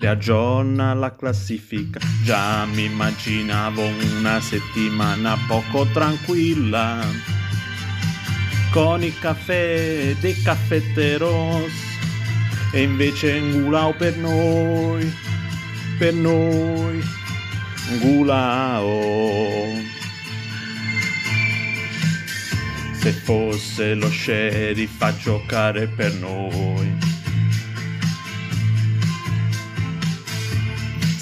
Riaggiorna la classifica. Già mi immaginavo una settimana poco tranquilla. Con il caffè dei caffetteros. E invece Ngulao per noi. Per noi. Ngulao. Se fosse lo sheriff a giocare per noi.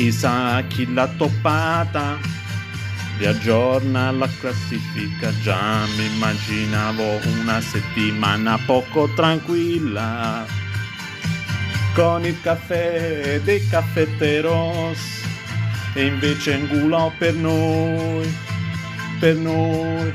Chissà chi l'ha toppata. Riaggiorna la classifica. Già mi immaginavo una settimana poco tranquilla. Con il caffè dei caffetteros. E invece Ngulò per noi per noi.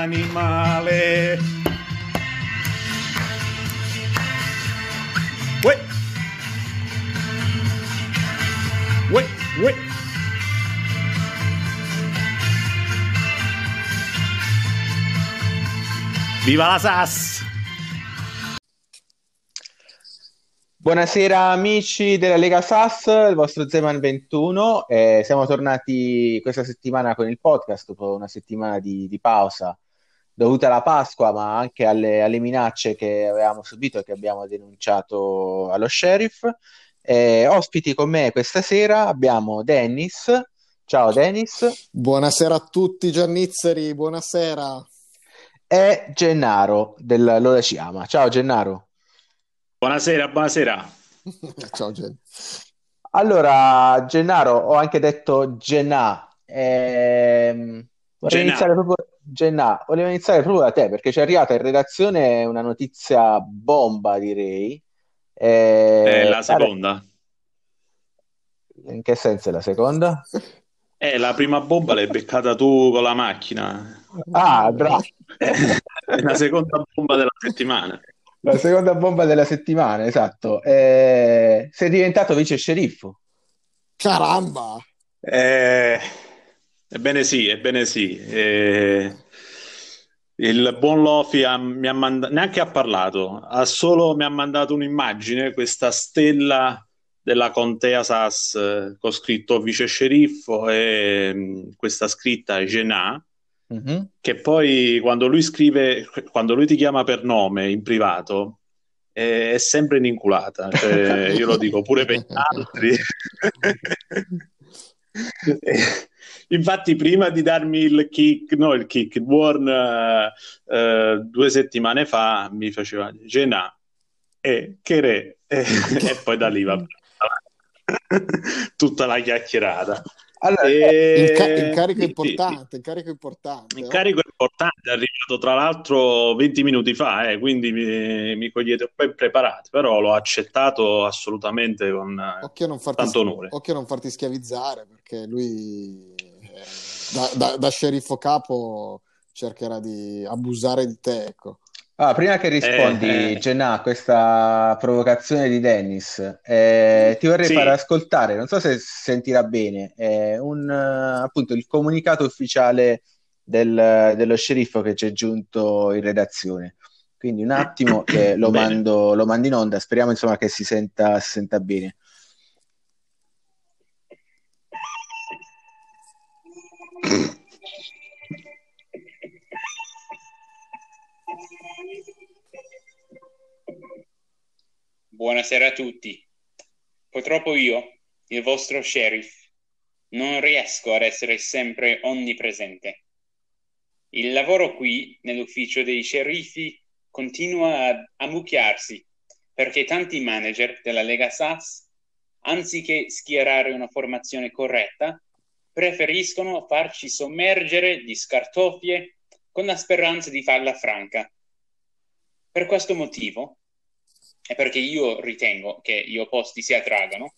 animale. Uè. Uè, uè. Viva la SAS! Buonasera amici della Lega SAS, il vostro Zeman 21. Eh, siamo tornati questa settimana con il podcast dopo una settimana di, di pausa dovuta alla Pasqua, ma anche alle, alle, minacce che avevamo subito e che abbiamo denunciato allo sheriff. Eh, ospiti con me questa sera abbiamo Dennis. Ciao Dennis. Buonasera a tutti Giannizzeri, buonasera. E Gennaro del Lola Ciama. Ciao Gennaro. Buonasera, buonasera. Ciao Gen. Allora, Gennaro, ho anche detto Gennà. Ehm, vorrei iniziare proprio Gennà, volevo iniziare proprio da te perché ci è arrivata in redazione una notizia bomba, direi. Eh, è la seconda. In che senso è la seconda? Eh, la prima bomba l'hai beccata tu con la macchina. Ah, bravo. è la seconda bomba della settimana. La seconda bomba della settimana, esatto. Eh, sei diventato vice sceriffo. Caramba! Eh, ebbene sì, ebbene sì. Eh, il buon Lofi ha, mi ha mandato, neanche ha parlato, ha solo mi ha mandato un'immagine, questa stella della contea Sass eh, con scritto vice sceriffo e mh, mm, questa scritta Genà mm-hmm. che poi quando lui scrive, quando lui ti chiama per nome in privato, è, è sempre un'inculata. Cioè, io lo dico pure per gli altri. Infatti, prima di darmi il kick, no, il kick, il warn uh, uh, due settimane fa mi faceva Genà e che re, e, e poi da lì va tutta la chiacchierata. Allora, E- Inca- incarico importante, incarico importante. Incarico importante, è arrivato tra l'altro 20 minuti fa, eh, quindi mi, mi cogliete ben preparato, però l'ho accettato assolutamente con eh, Occhio non farti, tanto onore. occhio a non farti schiavizzare perché lui eh, da, da- da sceriffo capo cercherà di abusare di te. Ecco. Ah, prima che rispondi, Eh, eh. Jenna, a questa provocazione di Dennis, eh, ti vorrei Sì. far ascoltare, non so se sentirà bene, eh, un, eh, appunto il comunicato ufficiale del- dello sceriffo che ci è giunto in redazione. Quindi un attimo che lo mando, lo mando in onda, speriamo insomma che si senta, si senta bene. Buonasera a tutti. Purtroppo io, il vostro sheriff, non riesco ad essere sempre onnipresente. Il lavoro qui, nell'ufficio dei sceriffi, continua a ammucchiarsi perché tanti manager della Lega SAS, anziché schierare una formazione corretta, preferiscono farci sommergere di scartoffie con la speranza di farla franca. Per questo motivo, e perché io ritengo che gli opposti si attragano,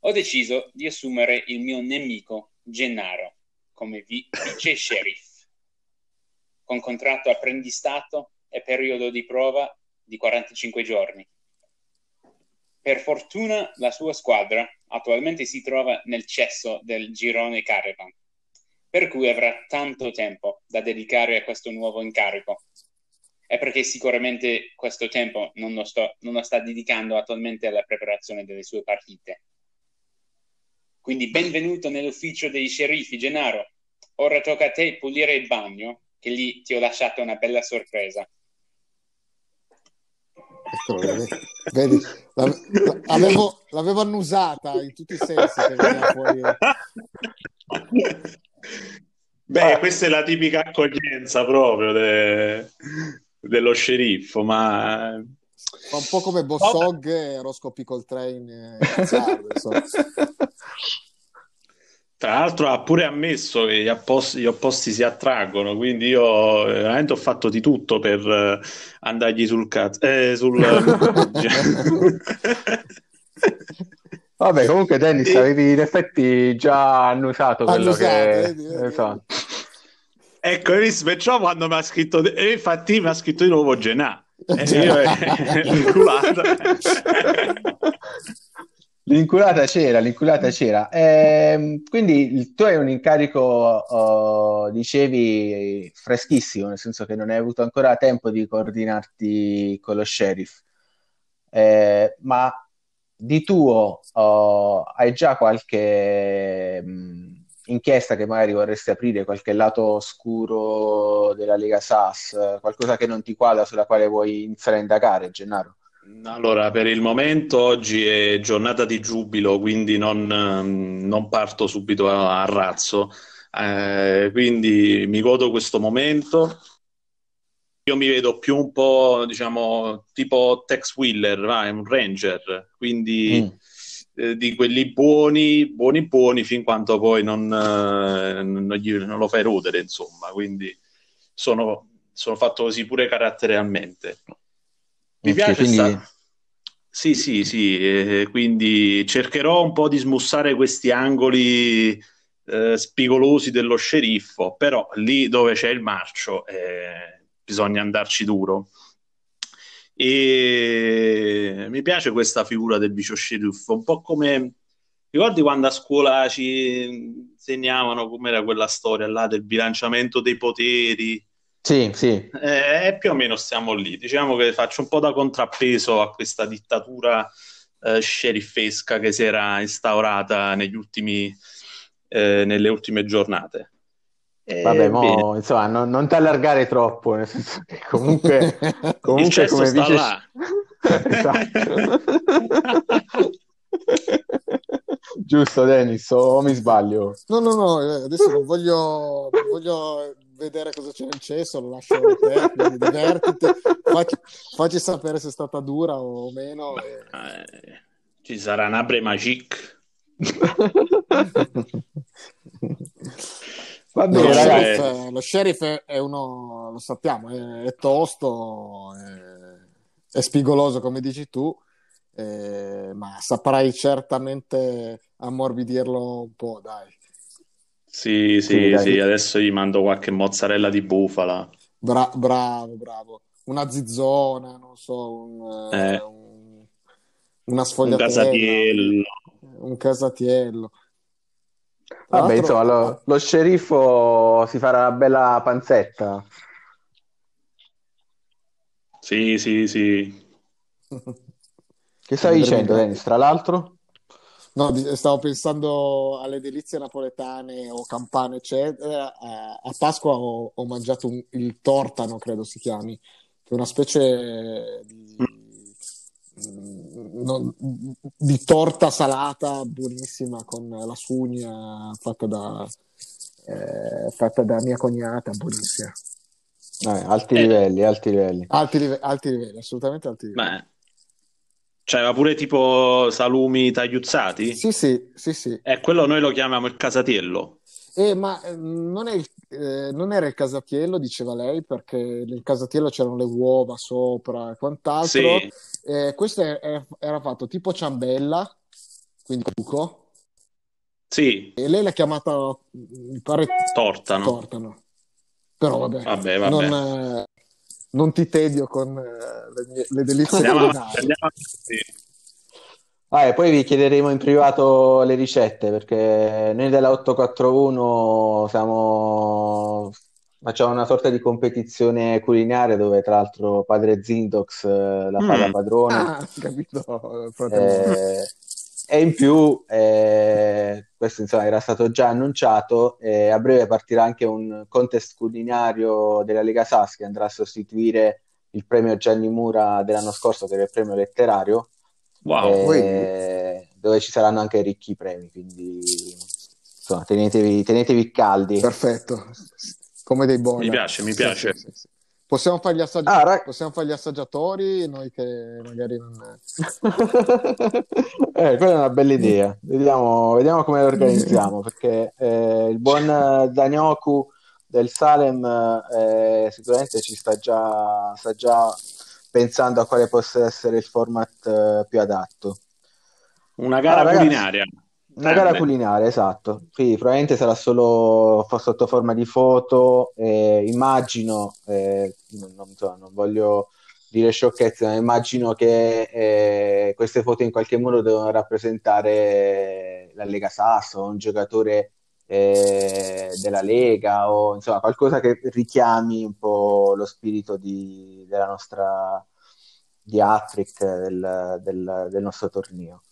ho deciso di assumere il mio nemico Gennaro come vi- vice sheriff, con contratto apprendistato e periodo di prova di 45 giorni. Per fortuna la sua squadra attualmente si trova nel cesso del girone Caravan, per cui avrà tanto tempo da dedicare a questo nuovo incarico è perché sicuramente questo tempo non lo, sto, non lo sta dedicando attualmente alla preparazione delle sue partite. Quindi benvenuto nell'ufficio dei sceriffi, Gennaro. Ora tocca a te pulire il bagno, che lì ti ho lasciato una bella sorpresa. Eccolo, vedi, vedi, la- la- avevo, l'avevo annusata in tutti i sensi fuori. Beh, questa è la tipica accoglienza proprio de- dello sceriffo, ma Fa un po' come Bossog e Roscoe Pickle Train eh. tra l'altro ha pure ammesso che gli opposti, gli opposti si attraggono, quindi io eh, veramente ho fatto di tutto per eh, andargli sul cazzo. Eh, sul... Vabbè, comunque Dennis, E- avevi in effetti già annusato quello che... vedi. Esatto. Ecco, hai visto? Perciò quando mi ha scritto, e infatti mi ha scritto di nuovo Genà. E io eh, l'inculata. C'era, l'inculata c'era. Ehm, quindi il tuo è un incarico, oh, dicevi, freschissimo, nel senso che non hai avuto ancora tempo di coordinarti con lo sheriff. Eh, ma di tuo, oh, hai già qualche mh, inchiesta che magari vorresti aprire, qualche lato oscuro della Lega SAS, qualcosa che non ti quadra, sulla quale vuoi iniziare a indagare, Gennaro? Allora, per il momento oggi è giornata di giubilo, quindi non, non parto subito a, a razzo. Eh, quindi mi godo questo momento. Io mi vedo più un po', diciamo, tipo Tex Wheeler, vai, un ranger, quindi Mm. eh, di quelli buoni, buoni, buoni, fin quanto poi non, eh, non gli- non lo fai rodere, insomma. Quindi sono, sono fatto così pure caratterialmente. Mi Ok, piace quindi- sta- Sì, sì, sì, eh, quindi cercherò un po' di smussare questi angoli eh, spigolosi dello sceriffo, però lì dove c'è il marcio eh, bisogna andarci duro. E mi piace questa figura del vice sceriffo, un po' come ricordi quando a scuola ci insegnavano com'era quella storia là del bilanciamento dei poteri. Sì, sì. Eh, più o meno stiamo lì. Diciamo che faccio un po' da contrappeso a questa dittatura eh, sceriffesca che si era instaurata negli ultimi, eh, nelle ultime giornate. Eh, Vabbè, mo, insomma, non, non ti allargare troppo, nel senso che comunque, comunque come là. Esatto. Giusto, Dennis, o mi sbaglio? No, no, no, eh, adesso non voglio, non voglio vedere cosa c'è nel cesso, lo lascio a te, quindi divertiti, facci, facci sapere se è stata dura o meno. e- Eh, ci sarà un abre magic. Va Lo bene, eh. sheriff, lo sheriff è, è uno, lo sappiamo, è, è tosto, è, è spigoloso come dici tu, eh, ma saprai certamente ammorbidirlo un po', dai. Sì, Sì, sì, adesso gli mando qualche mozzarella di bufala. Bra- bravo, bravo. Una zizzona, non so, un, eh, Eh. un- una Un sfogliatella, casatiello. un casatiello. Tra Vabbè, l'altro- insomma, lo, lo sceriffo si farà una bella panzetta. Sì, sì, sì. Che stavi dicendo, Dennis? Tra l'altro? No, stavo pensando alle delizie napoletane o campane, eccetera. A, a Pasqua ho, ho mangiato un- il tortano, credo si chiami, che è una specie di, mm, non- di torta salata buonissima con la sugna fatta da, eh, fatta da mia cognata, buonissima. Eh, alti Eh. livelli, alti livelli. Alti, live- alti livelli, assolutamente alti livelli. Beh, c'era pure tipo salumi tagliuzzati. Sì, sì, sì, sì. E quello noi lo chiamiamo il casatiello. Eh, ma eh, non, è eh, non era il casatiello, diceva lei, perché nel casatiello c'erano le uova sopra e quant'altro. Sì, Eh, questo è- è- era fatto tipo ciambella, quindi buco, sì, e lei l'ha chiamata, mi pare, tortano. tortano. Però vabbè, Vabbè, vabbè. Non, eh, non ti tedio con eh, le, mie- le delizie Andiamo, andiamo avanti. Ah, e poi vi chiederemo in privato le ricette perché noi della 841 siamo... facciamo una sorta di competizione culinaria dove tra l'altro padre Zindox eh, la fa Mm. da padrone. Ah, capito. Eh, e in più, eh, questo insomma era stato già annunciato, eh, a breve partirà anche un contest culinario della Lega Sas che andrà a sostituire il premio Gianni Mura dell'anno scorso, che era il premio letterario, Wow. eh, dove ci saranno anche ricchi premi, quindi insomma tenetevi, tenetevi caldi. Perfetto, come dei buoni. Mi piace, mi piace. Sì, sì, sì. Possiamo fare gli assaggi- Ah, ra- possiamo fare gli assaggiatori, noi che magari non... Eh, quella è una bella idea. Vediamo, vediamo come lo organizziamo, perché eh, il buon Danyoku del Salem eh, sicuramente ci sta già, sta già pensando a quale possa essere il format eh, più adatto. Una gara Ah, ragazzi, culinaria. Una gara culinaria, esatto. Quindi probabilmente sarà solo sotto forma di foto. eh, immagino, eh, non, so, non voglio dire sciocchezze, ma immagino che eh, queste foto in qualche modo devono rappresentare la Lega Sasso, un giocatore eh, della Lega o insomma qualcosa che richiami un po' lo spirito di- della nostra di Hattrick del, del- del nostro torneo.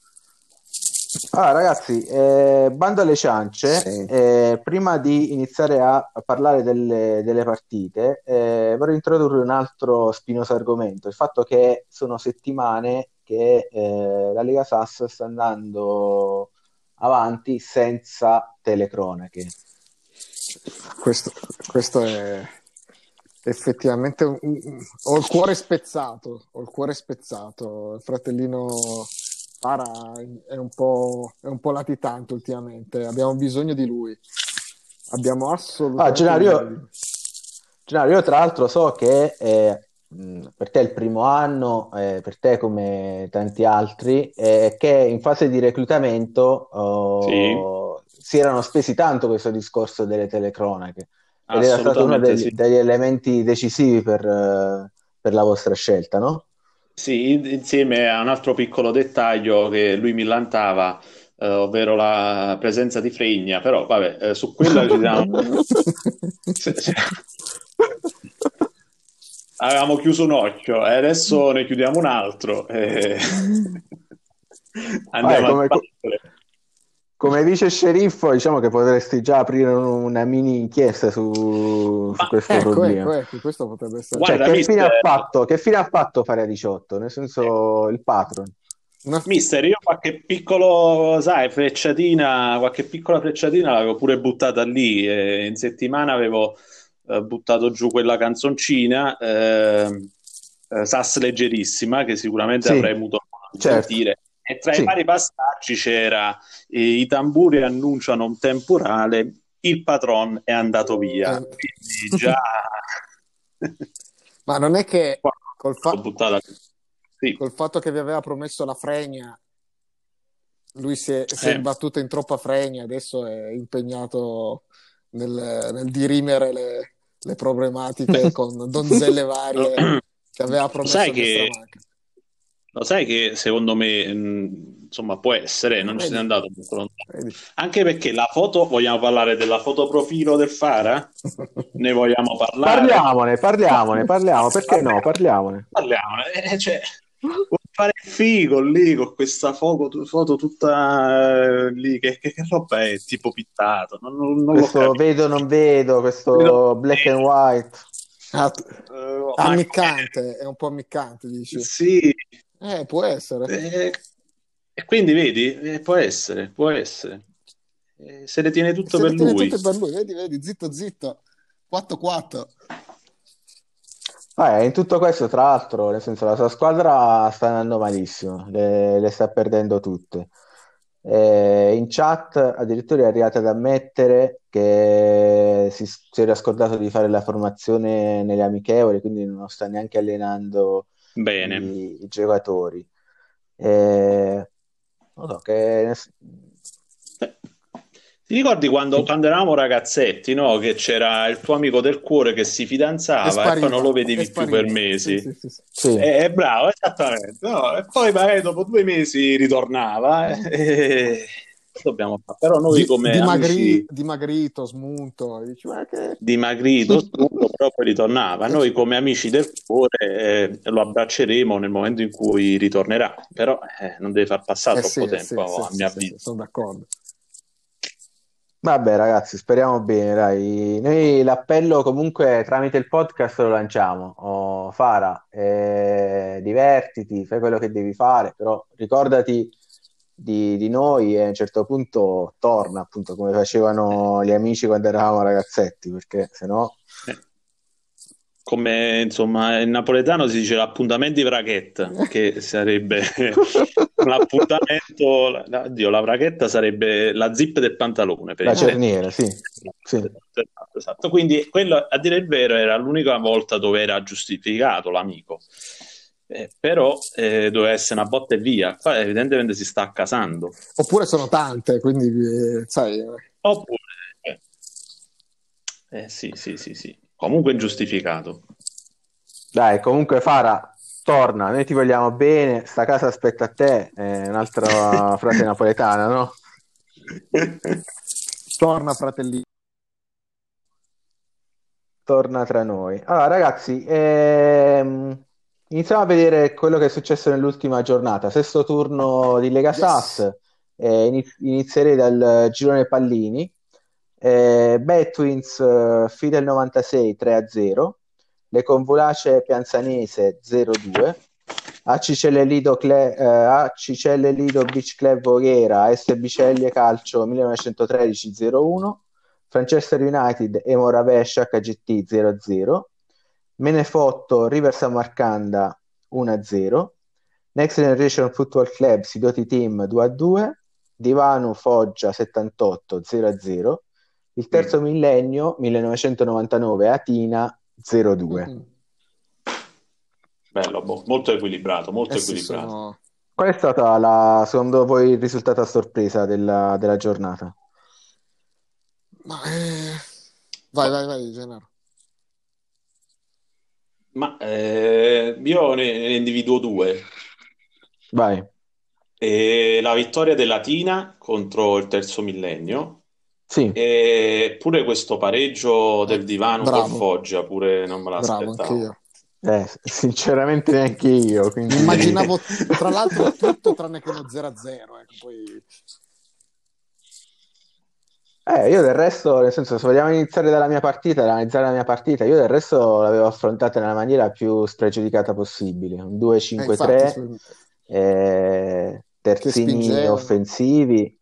Allora, ragazzi, eh, bando alle ciance, Sì. eh, prima di iniziare a, a parlare delle, delle partite, eh, vorrei introdurre un altro spinoso argomento, il fatto che sono settimane che eh, la Lega Sass sta andando avanti senza telecronache. Questo, questo è effettivamente un- un- ho il cuore spezzato, ho il cuore spezzato. Il fratellino Sara è un po', è un po' latitante ultimamente, abbiamo bisogno di lui. Abbiamo Ah, assolutamente Gennaro, di lui. Gennaro, io tra l'altro so che eh, mh, per te è il primo anno, eh, per te come tanti altri, eh, che in fase di reclutamento oh, si erano spesi tanto questo discorso delle telecronache ed era stato uno degli, sì. degli elementi decisivi per, eh, per la vostra scelta, no? Sì, in- insieme a un altro piccolo dettaglio che lui mi lantava, eh, ovvero la presenza di Fregna, però vabbè, eh, su quello ci siamo... Avevamo chiuso un occhio e adesso ne chiudiamo un altro. e Andiamo Vabbè, come- a battere. Come vice sceriffo, diciamo che potresti già aprire un- una mini inchiesta su, su questo Ecco, problema. ecco, ecco, questo potrebbe essere Cioè, Guarda, che fine mister- ha fatto, che fine ha fatto fare a 18? Nel senso, il patron. una- Mister, io qualche piccolo, sai, frecciatina, qualche piccola frecciatina l'avevo pure buttata lì. e in settimana avevo eh, buttato giù quella canzoncina, ehm, eh, Sass leggerissima, che sicuramente Sì, avrei avuto modo di certo. sentire. E tra Sì. i vari passaggi c'era eh, i tamburi annunciano un temporale, il patron è andato via. Eh. Quindi già Ma non è che col, fa- buttata. Sì. col fatto che vi aveva promesso la fregna, lui si è, si è imbattuto in troppa fregna, adesso è impegnato nel, nel dirimere le, le problematiche con donzelle varie che aveva promesso Sai che-. Lo sai che secondo me, mh, insomma, può essere, non ci sei andato molto lontano. Vedi? Anche perché la foto, vogliamo parlare della foto profilo del Fara? Ne vogliamo parlare? Parliamone, parliamone, parliamo, perché no? Parliamone. Parliamone. Eh, cioè, vuoi fare figo lì con questa foto, foto tutta eh, lì, che, che- che roba è? Tipo pittato, non, non, non lo Questo vedo, non vedo, questo Vedo- black and white. Ah, Eh, ma- ammiccante, è un po' ammiccante, dici. Sì, Eh, può essere. eh, e quindi vedi, Eh, può essere, può essere. Eh, se le tiene tutto Se per le tiene lui. tutte per lui, vedi, vedi, zitto, zitto. 4-4. Ah, in tutto questo, tra l'altro, nel senso, la sua squadra sta andando malissimo, le, le sta perdendo tutte. Eh, in chat addirittura è arrivata ad ammettere che si, si era scordato di fare la formazione nelle amichevoli, quindi non sta neanche allenando. I, i giocatori. Eh, non so, che Ti ricordi quando, quando eravamo ragazzetti, no? Che c'era il tuo amico del cuore che si fidanzava e sparita, poi non lo vedevi più per mesi. Sì, sì, sì, sì. Eh, eh, bravo, esattamente. no? E poi magari dopo due mesi ritornava. eh, e dobbiamo fare? Però noi Di- come dimagri- amici dimagrito, smunto. Dici, ma che... dimagrito, tutto, però poi ritornava. Noi come amici del cuore eh, lo abbracceremo nel momento in cui ritornerà. Però eh, non deve far passare Eh troppo sì, tempo, sì, a sì, mio sì, avviso. sì, sono d'accordo. Vabbè, ragazzi, speriamo bene, dai. Noi l'appello comunque tramite il podcast lo lanciamo. Oh, Fara, eh, divertiti, fai quello che devi fare, però ricordati di, di noi e a un certo punto torna, appunto, come facevano gli amici quando eravamo ragazzetti, perché se no... Come insomma in napoletano si dice l'appuntamento di vraghetta, che sarebbe l'appuntamento, la, la- vraghetta sarebbe la zip del pantalone, per La esempio. cerniera, sì. Sì. Esatto, esatto. Quindi quello, a dire il vero, era l'unica volta dove era giustificato l'amico. Eh, però eh, doveva essere una botta e via. Qua evidentemente si sta accasando. Oppure sono tante, quindi eh, sai, Oppure, eh, eh, sì, sì, sì, sì. Comunque ingiustificato. Dai, comunque Fara, torna, noi ti vogliamo bene, sta casa aspetta a te, è un'altra frase napoletana, no? torna fratellino. torna tra noi. Allora, ragazzi, ehm, iniziamo a vedere quello che è successo nell'ultima giornata. Sesto turno di Lega Yes. Sass. Eh, iniz- inizierei dal girone pallini. Eh, Betwins, eh, Fidel 96 3-0. Le Convulace Pianzanese 0-2. Acicelle Lido, Cle- eh, Acicelle Lido Beach Club Voghera, S Biceglie Calcio 1913 0-1. Manchester United e Moravesh HGT 0-0, Menefotto River Samarcanda 1-0, Next Generation Football Club Sidoti Team 2-2, Divanu Foggia 78 0-0, il terzo millennio 1999 Atina 0-2. Mm. Bello, molto equilibrato, molto Eh sì, equilibrato. sono- Qual è stata la, secondo voi il risultato a sorpresa della, della giornata? Ma, eh, Vai, vai, vai, Gennaro. Ma eh, io ne, ne individuo due. Vai. E la vittoria della Tina contro il terzo millennio Sì, e pure questo pareggio del divano bravo. col Foggia, pure non me l'aspettavo. eh, sinceramente neanche io. Quindi... Immaginavo, tra l'altro, tutto tranne che uno 0-0. Ecco, poi... Eh, io del resto, nel senso, se vogliamo iniziare dalla mia partita, analizzare la mia partita, io del resto l'avevo affrontata nella maniera più spregiudicata possibile. Un Eh, 2-5-3, infatti, su- eh, terzini offensivi,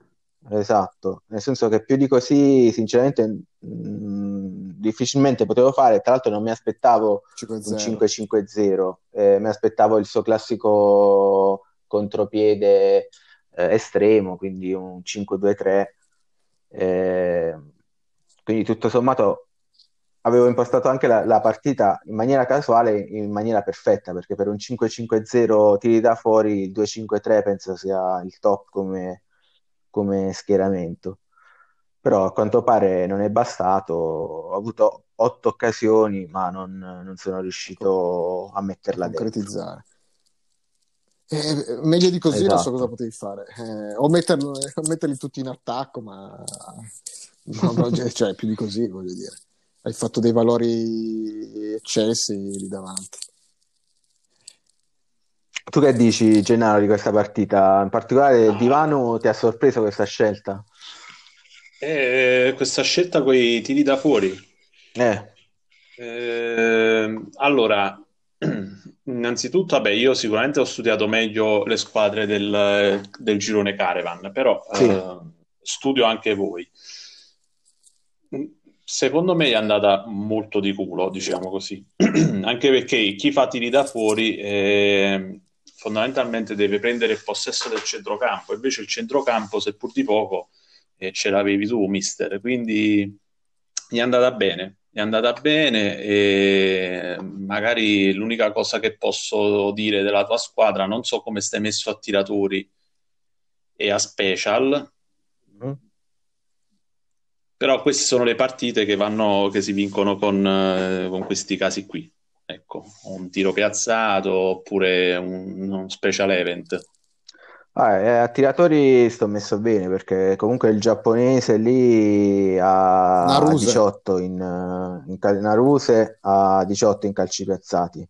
esatto, nel senso che più di così, sinceramente, mh, difficilmente potevo fare. Tra l'altro, non mi aspettavo un 5-0. 5-5-0, eh, mi aspettavo il suo classico contropiede eh, estremo, quindi un 5-2-3. Eh, quindi tutto sommato avevo impostato anche la, la, partita in maniera casuale, in maniera perfetta, perché per un 5-5-0 tiri da fuori, il 2-5-3 penso sia il top come, come schieramento. Però a quanto pare non è bastato, ho avuto otto occasioni, ma non, non sono riuscito a metterla a concretizzare. Eh, meglio di così esatto. non so cosa potevi fare. Eh, o, metterli, o, metterli, tutti in attacco, ma no, no, cioè, più di così, voglio dire. Hai fatto dei valori eccessi lì davanti. Tu che dici, Gennaro, di questa partita? In particolare, il Divano ti ha sorpreso questa scelta? Eh, questa scelta con i tiri da fuori. Eh. Eh, allora, innanzitutto, vabbè, io sicuramente ho studiato meglio le squadre del, del girone Caravan, però sì. eh, studio anche voi. Secondo me è andata molto di culo, diciamo così, anche perché chi fa tiri da fuori eh, fondamentalmente deve prendere il possesso del centrocampo, invece il centrocampo, seppur di poco, eh, ce l'avevi tu, mister, quindi gli è andata bene è andata bene e magari l'unica cosa che posso dire della tua squadra, non so come stai messo a tiratori e a special, mm. però queste sono le partite che, vanno, che si vincono con, eh, con questi casi qui. Ecco, un tiro piazzato oppure un, un special event. Ah, eh, a tiratori sto messo bene perché comunque il giapponese lì ha Naruse. 18 in, in cal- Naruse ha 18 in calci piazzati.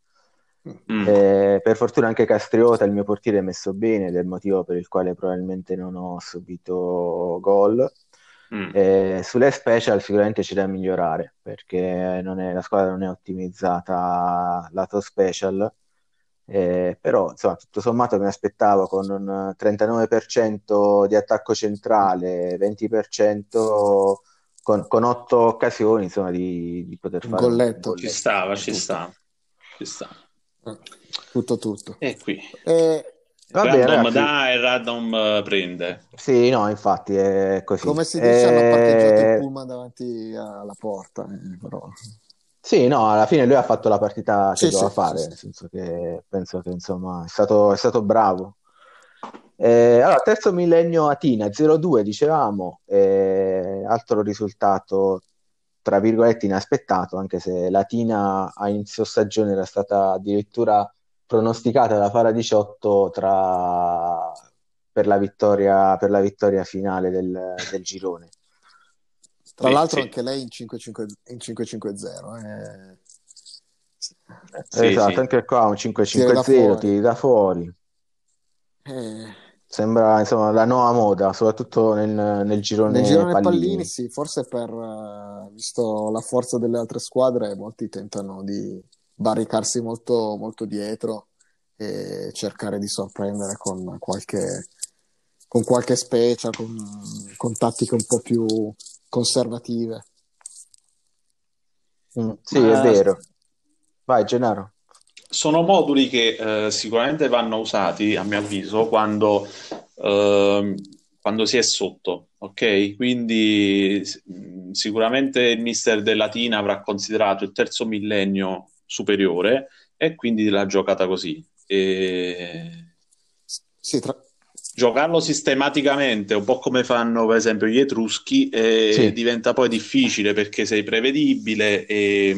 Mm. Eh, per fortuna anche Castriota, il mio portiere, è messo bene ed è il motivo per il quale probabilmente non ho subito gol. Mm. Eh, sulle special sicuramente c'è da migliorare perché non è, la squadra non è ottimizzata lato special eh, però insomma, tutto sommato mi aspettavo con un 39% di attacco centrale, 20% con, con 8 occasioni insomma, di, di poter fare golletto. un golletto. Ci stava, ci stava. Ci. Eh, tutto tutto. E qui. Eh, Vabbè, random dà e random eh, prende. Sì, no, infatti è così. Come si dice, eh... hanno parcheggiato il pullman davanti alla porta. Eh, però... Sì, no, alla fine lui ha fatto la partita che sì, doveva sì, fare, sì, nel senso che penso che insomma è stato, è stato bravo. Eh, allora, terzo millennio Atina 0-2, dicevamo, eh, altro risultato tra virgolette inaspettato, anche se Latina a inizio stagione era stata addirittura pronosticata da Fara 18 tra... per, la vittoria, per la vittoria finale del, del girone. Tra sì, l'altro sì. anche lei in 5-5-0. Eh. Sì, esatto, anche qua un 5-5-0, tiri da fuori. Eh. Sembra insomma la nuova moda, soprattutto nel, nel girone, nel girone pallini. pallini. Sì, forse per, uh, visto la forza delle altre squadre, molti tentano di barricarsi molto, molto dietro e cercare di sorprendere con qualche, con qualche special, con, con tattiche un po' più conservative. Mm, sì, Ma... è vero. Vai, Gennaro. Sono moduli che eh, sicuramente vanno usati, a mio avviso, quando, eh, quando si è sotto, ok? Quindi sicuramente il mister dell'Atina avrà considerato il terzo millennio superiore e quindi l'ha giocata così. E... Sì, tra, giocarlo sistematicamente, un po' come fanno per esempio gli Etruschi, eh, sì. diventa poi difficile perché sei prevedibile e,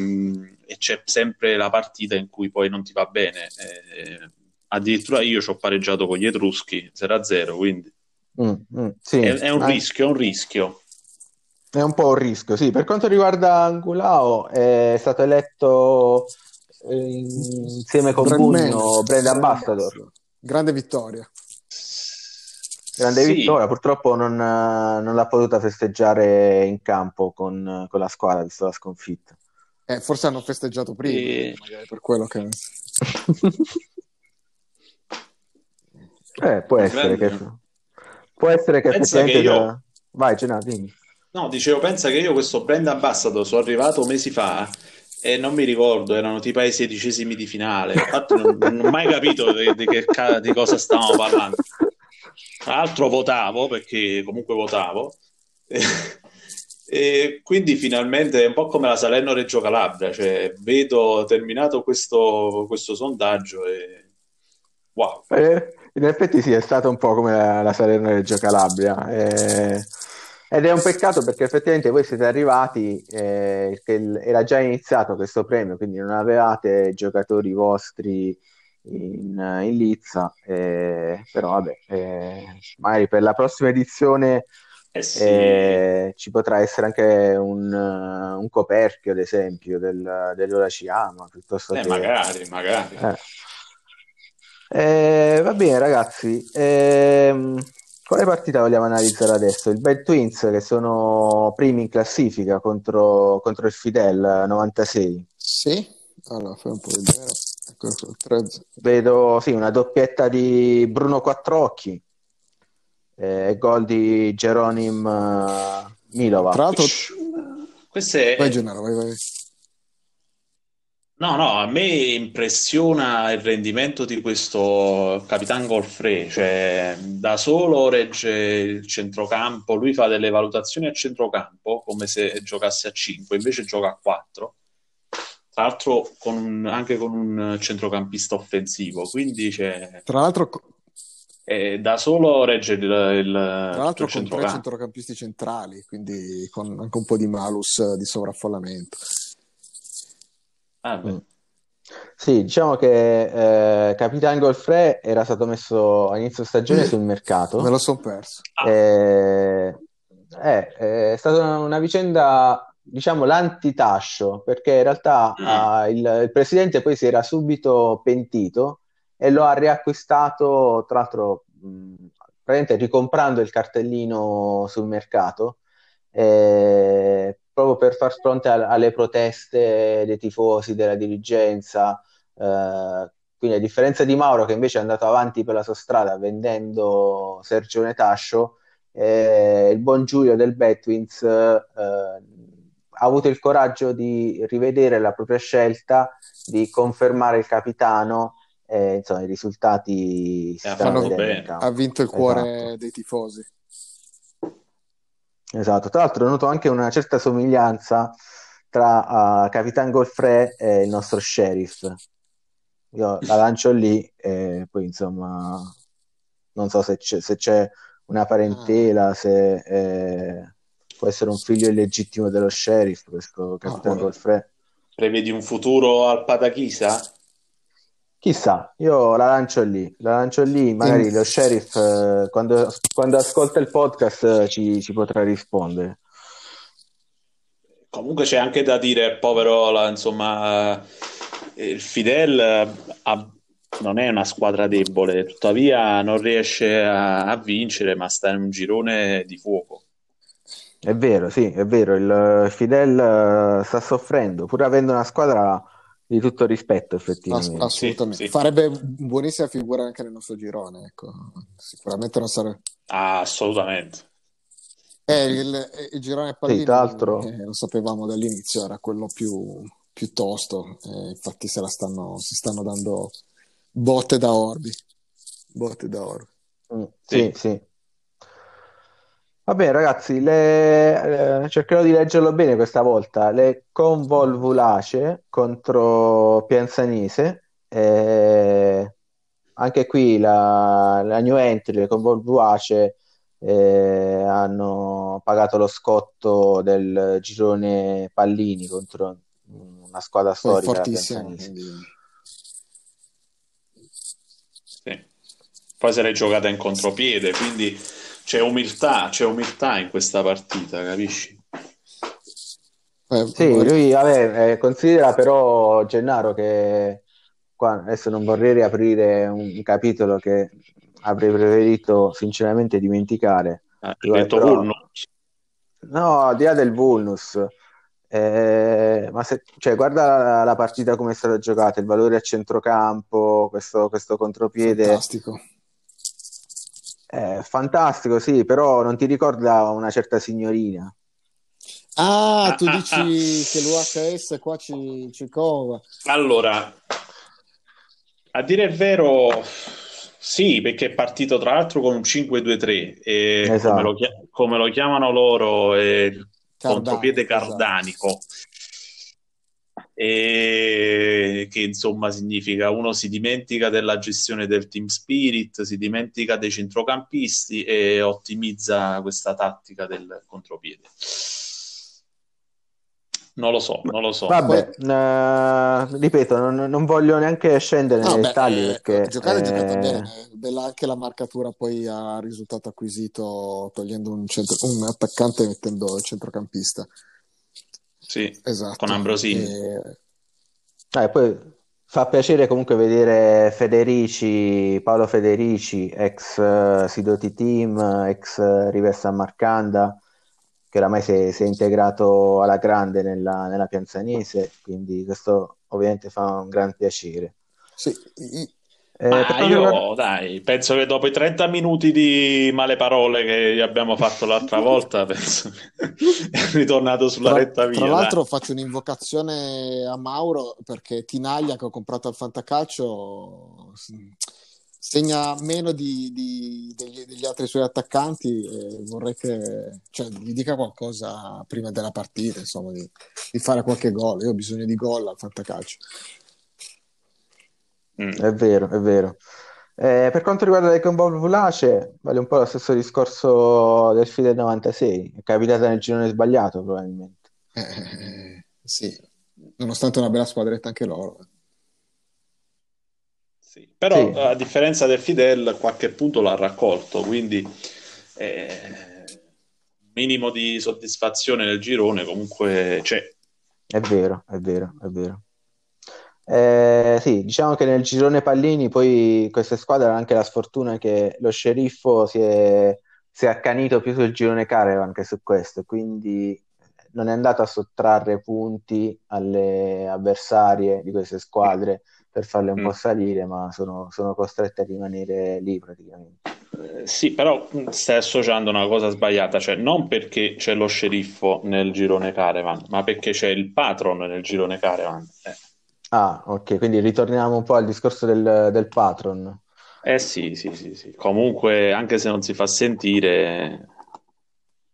e, c'è sempre la partita in cui poi non ti va bene. Eh, addirittura io ci ho pareggiato con gli Etruschi 0-0, quindi mm, mm, sì. è, è, un eh. rischio, è un rischio. È un po' un rischio, sì. Per quanto riguarda Angulao, è stato eletto eh, insieme con Bugno Brand Ambassador. Grande vittoria. Grande sì. vittoria, purtroppo non, non, l'ha potuta festeggiare in campo con, con la squadra, visto la sconfitta. Eh, forse hanno festeggiato prima, e... magari per quello che... eh, può essere che... Può essere che effettivamente... Io... Da... Vai, Gennaro, dimmi. No, dicevo, pensa che io questo brand ambassador sono arrivato mesi fa E non mi ricordo, erano tipo ai sedicesimi di finale. Infatti non, non ho mai capito di, di, che, di cosa stavamo parlando. Tra l'altro votavo, perché comunque votavo. E, quindi finalmente è un po' come la Salerno-Reggio Calabria, cioè vedo terminato questo, questo sondaggio e wow. Eh, in effetti sì, è stato un po' come la, la Salerno-Reggio Calabria. Eh ed è un peccato perché effettivamente voi siete arrivati, eh, che era già iniziato questo premio, quindi non avevate giocatori vostri in, in Lizza, eh, però vabbè, eh, magari per la prossima edizione eh sì. eh, ci potrà essere anche un, un coperchio, ad esempio, del, dell'Ora Ciama, piuttosto eh, che... magari, magari. Eh. Eh, va bene ragazzi, ehm, quale partita vogliamo analizzare adesso? Il Bad Twins che sono primi in classifica contro, contro il Fidel 96. Sì, allora fai un po' vedere. Vedo sì, una doppietta di Bruno Quattrocchi e eh, gol di Geronim uh, Milova. Tra l'altro, queste... vai Gennaro, vai, vai. No, no, a me impressiona il rendimento di questo Capitan Golfre, cioè da solo regge il centrocampo, lui fa delle valutazioni a centrocampo come se giocasse a 5, invece gioca a 4, tra l'altro con un, anche con un centrocampista offensivo, quindi c'è... Tra l'altro... Eh, da solo regge il, il, tra l'altro il con tre centrocampisti centrali, quindi con anche un po' di malus di sovraffollamento. Ah, mm. Sì, diciamo che eh, Capitan Golfre era stato messo a inizio stagione sul mercato. Me lo sono perso. Eh, eh, è stata una vicenda, diciamo, l'antitascio, perché in realtà eh, il, il presidente poi si era subito pentito e lo ha riacquistato, tra l'altro, mh, praticamente ricomprando il cartellino sul mercato. Eh, proprio per far fronte a, alle proteste dei tifosi, della dirigenza. Eh, quindi a differenza di Mauro che invece è andato avanti per la sua strada vendendo Sergio Netascio, eh, il buon Giulio del Betwins eh, ha avuto il coraggio di rivedere la propria scelta, di confermare il capitano e insomma i risultati si Eh, stanno bene. Ha vinto il cuore Esatto. dei tifosi. Esatto, tra l'altro noto anche una certa somiglianza tra uh, Capitan Golfre e il nostro sheriff. Io la lancio lì e poi insomma non so se c'è, se c'è una parentela, se eh, può essere un figlio illegittimo dello sheriff, questo Capitan può- Golfre. Prevedi un futuro al Patachisa? Chissà, io la lancio lì, la lancio lì, magari In- lo sheriff eh, quando, quando ascolta il podcast eh, ci, ci potrà rispondere. Comunque c'è anche da dire, povero, la- insomma, eh, il Fidel eh, ha- non è una squadra debole, tuttavia non riesce a, a vincere, ma sta in un girone di fuoco. È vero, sì, è vero, il Fidel eh, sta soffrendo, pur avendo una squadra di tutto rispetto, Ass- effettivamente. assolutamente. sì. Farebbe buonissima figura anche nel nostro girone, ecco. Sicuramente non sarebbe... Ah, assolutamente. Eh, il, il girone Pallini, tra l'altro- eh, lo sapevamo dall'inizio, era quello più, più tosto, eh, infatti se la stanno, si stanno dando botte da orbi. Botte da orbi. Mm, Sì. sì, Va bene, ragazzi, le- eh, cercherò di leggerlo bene questa volta. Le convolvulacee contro Pianzanese. Eh, anche qui la, la new entry, le convolvulacee, eh, hanno pagato lo scotto del girone Pallini contro una squadra è storica, quindi... Sì. Poi se l'è giocata in contropiede, quindi c'è umiltà, c'è umiltà in questa partita, capisci? Eh, Sì, lui vabbè, eh, considera però Gennaro che qua adesso non vorrei riaprire un, capitolo che avrei preferito sinceramente dimenticare. Ah, detto però- Vulnus. No, al di là del Vulnus, eh, ma se, cioè, guarda la, la partita come è stata giocata, il valore a centrocampo, questo, questo contropiede, fantastico. È fantastico, sì, però non ti ricorda una certa signorina. Ah, tu dici che l'UHS qua ci, ci cova. Allora, a dire il vero, sì, perché è partito tra l'altro con un 5-2-3 e Esatto. come, lo, come lo chiamano loro, è il contropiede esatto. cardanico. E che insomma significa uno si dimentica della gestione del team spirit, si dimentica dei centrocampisti e ottimizza questa tattica del contropiede. Non lo so, non lo so. Vabbè, eh, ripeto, non, non voglio neanche scendere No, nei beh, dettagli eh, perché giocare è giocata eh, bene, bella anche la marcatura poi a risultato acquisito togliendo un, centro- un attaccante e mettendo il centrocampista. Sì, Esatto. con Ambrosini. E- dai, poi fa piacere comunque vedere Federici, Paolo Federici, ex eh, Sidoti Team, ex eh, River San Marcanda, che oramai si è, si è integrato alla grande nella, nella Pianzanese, quindi questo ovviamente fa un gran piacere. sì, Eh, Ma per quanto io, dai, penso che dopo i 30 minuti di male parole che gli abbiamo fatto l'altra volta, penso che è ritornato sulla Tra, retta via. tra dai. l'altro faccio un'invocazione a Mauro perché Tinaglia che ho comprato al Fantacalcio segna meno di- di- degli, degli altri suoi attaccanti e vorrei che cioè, gli dica qualcosa prima della partita, insomma, di, di fare qualche gol. Io ho bisogno di gol al Fantacalcio. Mm. È vero, è vero. Eh, per quanto riguarda le Combo Vulace, vale un po' lo stesso discorso del FIDE 96, è capitata nel girone sbagliato probabilmente. Eh, sì, nonostante una bella squadretta anche loro. Sì, Però Sì. a differenza del Fidel, qualche punto l'ha raccolto, quindi eh, minimo di soddisfazione nel girone comunque c'è. È vero, è vero, è vero. Eh, sì, diciamo che nel girone pallini poi queste squadre hanno anche la sfortuna che lo sceriffo si è, si è accanito più sul girone Caravan che su questo, quindi non è andato a sottrarre punti alle avversarie di queste squadre per farle un Mm. po' salire, ma sono, sono costrette a rimanere lì praticamente. Eh, sì, però mh, stai associando una cosa sbagliata, cioè non perché c'è lo sceriffo nel girone Caravan, ma perché c'è il patron nel girone Caravan. Eh, Ah, ok, quindi ritorniamo un po' al discorso del, del patron. eh sì, sì, sì, sì. Comunque, anche se non si fa sentire,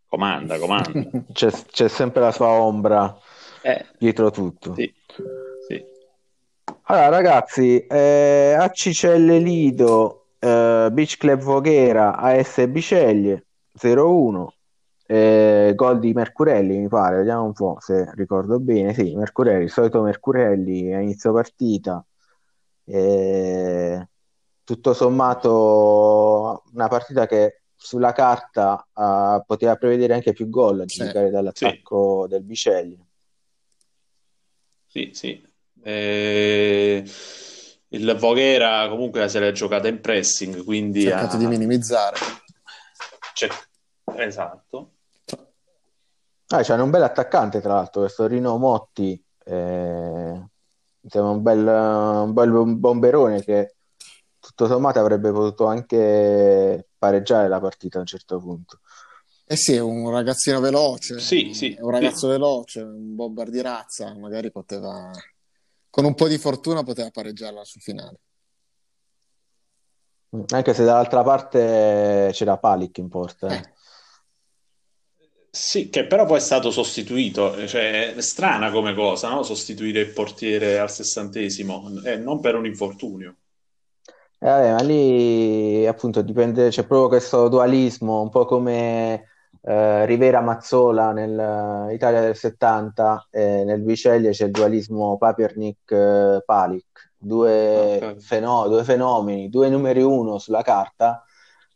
comanda, comanda. C'è c'è sempre la sua ombra Eh, dietro tutto. sì, sì. Allora, ragazzi, eh, Accicelle Lido, eh, Beach Club Voghera, AS Biceglie 0-1, eh, gol di Mercurelli, mi pare, vediamo un po' se ricordo bene. Sì, Mercurelli, il solito Mercurelli a inizio partita. Eh, tutto sommato, una partita che sulla carta eh, poteva prevedere anche più gol a Sì. giudicare dall'attacco del Biceglie. Sì, sì. Eh, il Voghera comunque se l'è giocata in pressing, quindi cercato ha- di minimizzare. c'è- Esatto. Ah, c'è un bel attaccante, tra l'altro, questo Rino Motti, eh, un bel, un bel bomberone che tutto sommato avrebbe potuto anche pareggiare la partita a un certo punto. Eh sì, è un ragazzino veloce, Sì, sì, è un ragazzo veloce, un bomber di razza, magari poteva, con un po' di fortuna poteva pareggiarla sul finale. Anche se dall'altra parte c'era Palic in porta. eh. Eh. Sì, che però poi è stato sostituito, cioè è strana come cosa, no? Sostituire il portiere al sessantesimo, eh, non per un infortunio. Eh, vabbè, ma lì appunto dipende, c'è proprio questo dualismo, un po' come eh, Rivera Mazzola nell'Italia del 70, e nel Biceglie c'è il dualismo Papernik-Palic, due, Ok. feno- due fenomeni, due numeri uno sulla carta.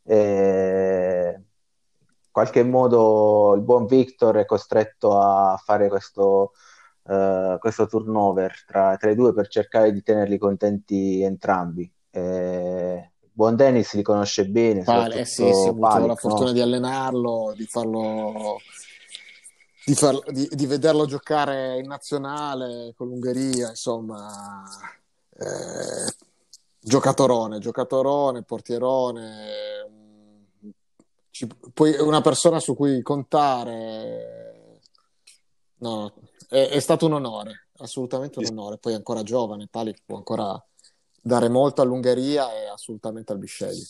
E in qualche modo il buon Victor è costretto a fare questo, eh, questo turnover tra, tra i due per cercare di tenerli contenti entrambi. Eh, buon Dennis li conosce bene, Pal- eh sì, sì, ho avuto la fortuna no? di allenarlo, di farlo, di, farlo- di- di vederlo giocare in nazionale con l'Ungheria, insomma, eh, giocatorone, giocatorone, portierone, ci- poi una persona su cui contare, No, è, è stato un onore, assolutamente un onore. Poi è ancora giovane, Pali può ancora dare molto all'Ungheria e assolutamente al Bisceglie.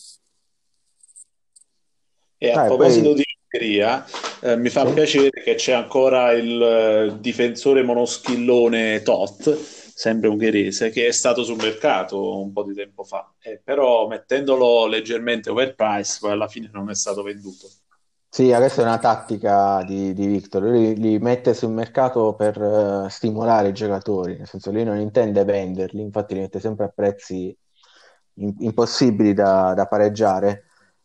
E a Ah, e proposito poi- di Ungheria, eh, mi fa piacere che c'è ancora il eh, difensore monoschillone Tot, sempre ungherese, che è stato sul mercato un po' di tempo fa, Eh, però mettendolo leggermente overpriced, poi alla fine non è stato venduto. Sì, questa è una tattica di, di Victor, lui li mette sul mercato per eh, stimolare i giocatori, nel senso lui non intende venderli, infatti li mette sempre a prezzi in- impossibili da, da pareggiare,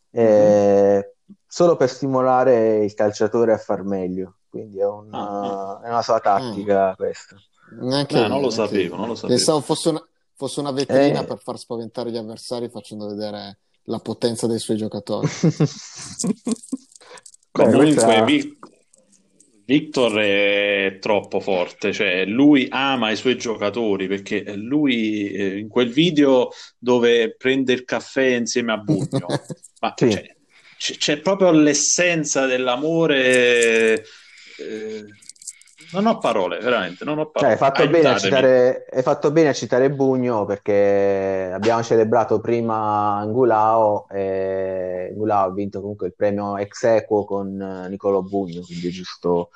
eh, solo per stimolare il calciatore a far meglio, quindi è una, è una sua tattica questa. Neanche Ah, io, non lo io. sapevo, non lo sapevo. Pensavo fosse una, fosse una vetrina Eh. per far spaventare gli avversari facendo vedere la potenza dei suoi giocatori. Comunque, Vic- Victor è troppo forte, cioè lui ama i suoi giocatori perché lui eh, in quel video dove prende il caffè insieme a Bugno, ma Sì. cioè, c- c'è proprio l'essenza dell'amore. eh, non ho parole, veramente, non ho Cioè, parole. hai fatto bene a Aiutatemi. citare, hai fatto bene a citare Bugno perché abbiamo celebrato prima Angulao e Angulao ha vinto comunque il premio ex equo con eh, Nicolò Bugno, quindi è giusto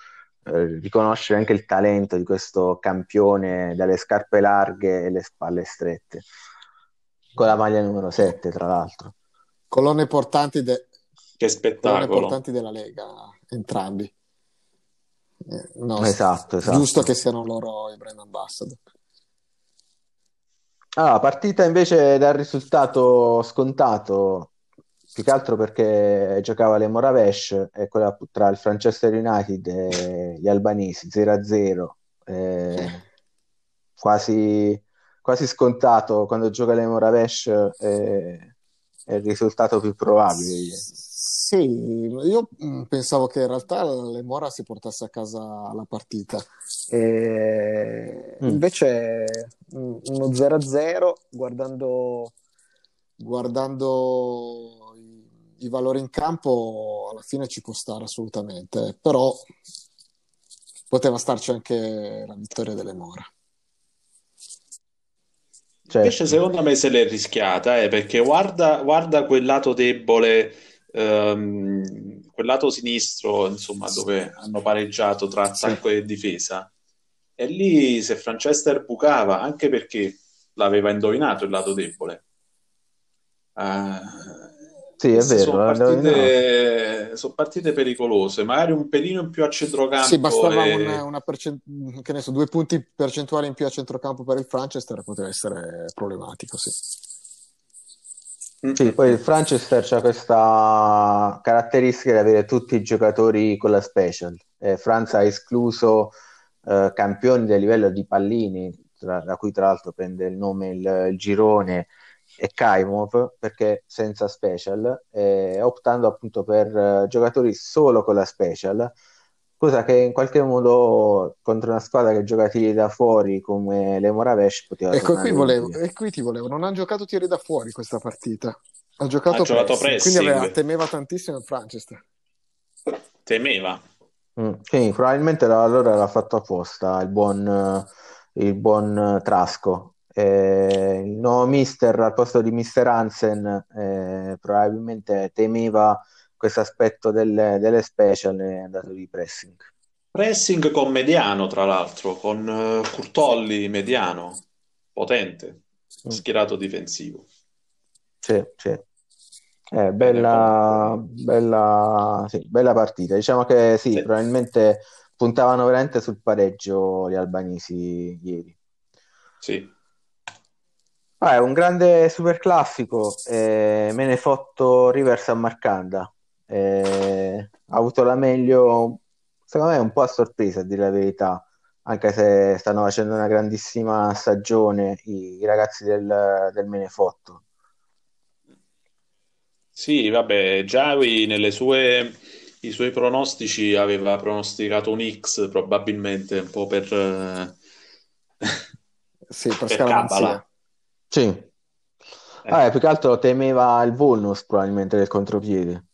eh, riconoscere anche il talento di questo campione dalle scarpe larghe e le spalle strette, con la maglia numero 7 tra l'altro. colonne portanti, de- Che colonne portanti della Lega, entrambi. Eh, no, Esatto, esatto. Giusto che siano loro i brand ambassador. Ah, partita invece dal risultato scontato, più che altro perché giocava le Moravesh e quella tra il Manchester United e gli albanesi 0-0, eh, quasi, quasi scontato quando gioca le Moravesh eh, è il risultato più probabile. Sì, io mh, pensavo che in realtà le Mora si portasse a casa la partita. E Mm. invece mh, uno 0-0, guardando, guardando i, i valori in campo, alla fine ci può stare assolutamente, però poteva starci anche la vittoria delle Mora. Cioè, Invece secondo me se l'è rischiata, eh, perché guarda, guarda quel lato debole, ehm, quel lato sinistro, insomma, dove hanno pareggiato tra attacco e difesa. E lì se Franchester bucava, anche perché l'aveva indovinato il lato debole. Eh, Sì, è vero, sono partite, sono partite pericolose, magari un pelino in più a centrocampo. Sì, bastava e- una, una percent- che ne so, due punti percentuali in più a centrocampo per il Manchester e poteva essere problematico, sì. Mm, Sì, poi il Franchester c'ha questa caratteristica di avere tutti i giocatori con la special. Eh, Franza ha escluso eh, campioni del livello di Pallini, tra- da cui tra l'altro prende il nome il, il girone, e Kaimov, perché senza special, eh, optando appunto per eh, giocatori solo con la special, cosa che in qualche modo contro una squadra che gioca tiri da fuori come le Moravesh poteva Ecco, qui volevo, e qui ti volevo, non ha giocato tiri da fuori questa partita, ha giocato, Ha giocato pressing, pressing. quindi aveva, temeva tantissimo il Manchester. Temeva. Mm, sì, probabilmente la- allora l'ha fatto apposta il buon, il buon Trasco. Eh, il nuovo mister al posto di mister Hansen eh, probabilmente temeva questo aspetto delle, delle special è andato di pressing. Pressing con mediano, tra l'altro, con eh, Curtolli mediano, potente, schierato difensivo. Sì, sì. Eh, bella, bella, sì, bella partita. Diciamo che sì, Sì. probabilmente puntavano veramente sul pareggio gli albanesi ieri. Sì. Ah, è un grande super classico, eh, me ne fotto Rivers a Marcanda. Eh, ha avuto la meglio, secondo me, un po' a sorpresa, a dire la verità, anche se stanno facendo una grandissima stagione i, i ragazzi del, del Menefotto. Sì, vabbè, Giavi nelle sue, i suoi pronostici aveva pronosticato un X probabilmente un po' per, eh, Sì, per per. Cabala. Sì, Ah, più che altro temeva il bonus probabilmente del contropiede.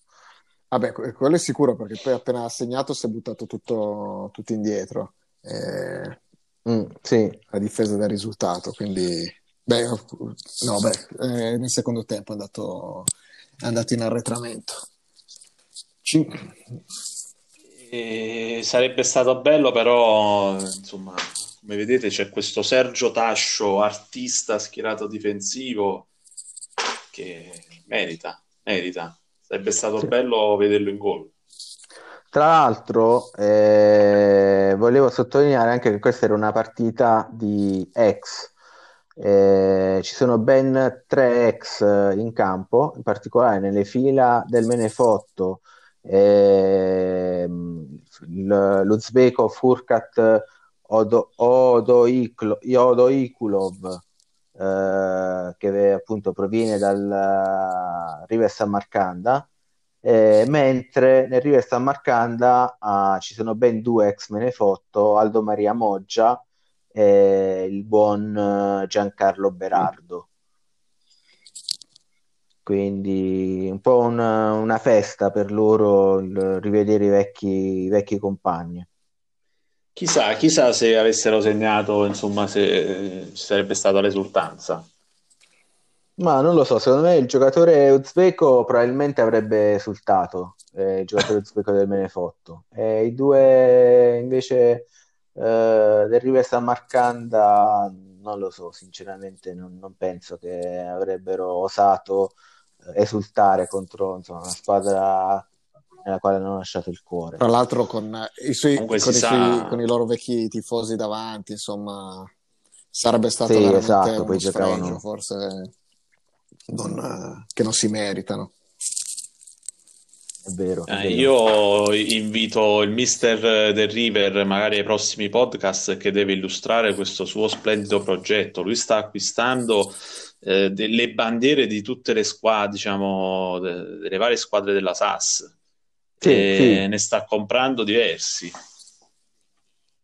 Vabbè, que- quello è sicuro perché poi appena ha segnato si è buttato tutto, tutto indietro. eh, Mm, sì. a difesa del risultato. Quindi, beh, no, beh, eh, nel secondo tempo è andato, è andato in arretramento. Cin- E sarebbe stato bello, però, insomma, come vedete, c'è questo Sergio Tascio, artista schierato difensivo, che merita, merita. Sarebbe stato Sì. bello vederlo in gol. Tra l'altro, eh, volevo sottolineare anche che questa era una partita di ex. Eh, ci sono ben tre ex eh, in campo, in particolare nelle fila del Menefotto, l- l'uzbeko Furkat Odo- Odoiklo- Odoikulov, eh, che appunto proviene dal eh, River Samarcanda. Eh, mentre nel River Samarcanda ah, ci sono ben due ex Menefotto, Aldo Maria Moggia e il buon eh, Giancarlo Berardo. Quindi un po' una, una festa per loro il rivedere i vecchi, i vecchi compagni. Chissà, chissà se avessero segnato, insomma, se eh, ci sarebbe stata l'esultanza. Ma non lo so, secondo me il giocatore uzbeko probabilmente avrebbe esultato, eh, il giocatore uzbeko del Menefotto. E i due invece eh, del River Samarcanda non lo so, sinceramente non, non penso che avrebbero osato eh, esultare contro insomma, una squadra nella quale hanno lasciato il cuore. Tra l'altro con, eh, i, suoi, con, i suoi- con i loro vecchi tifosi davanti, insomma, sarebbe stato Sì, veramente esatto, uno giocavano- forse non, eh, che non si meritano. È vero, è Eh, vero. io invito il mister del River, magari ai prossimi podcast, che deve illustrare questo suo splendido progetto. Lui sta acquistando eh, delle bandiere di tutte le squadre, diciamo, de- delle varie squadre della SAS. Sì, sì. ne sta comprando diversi. È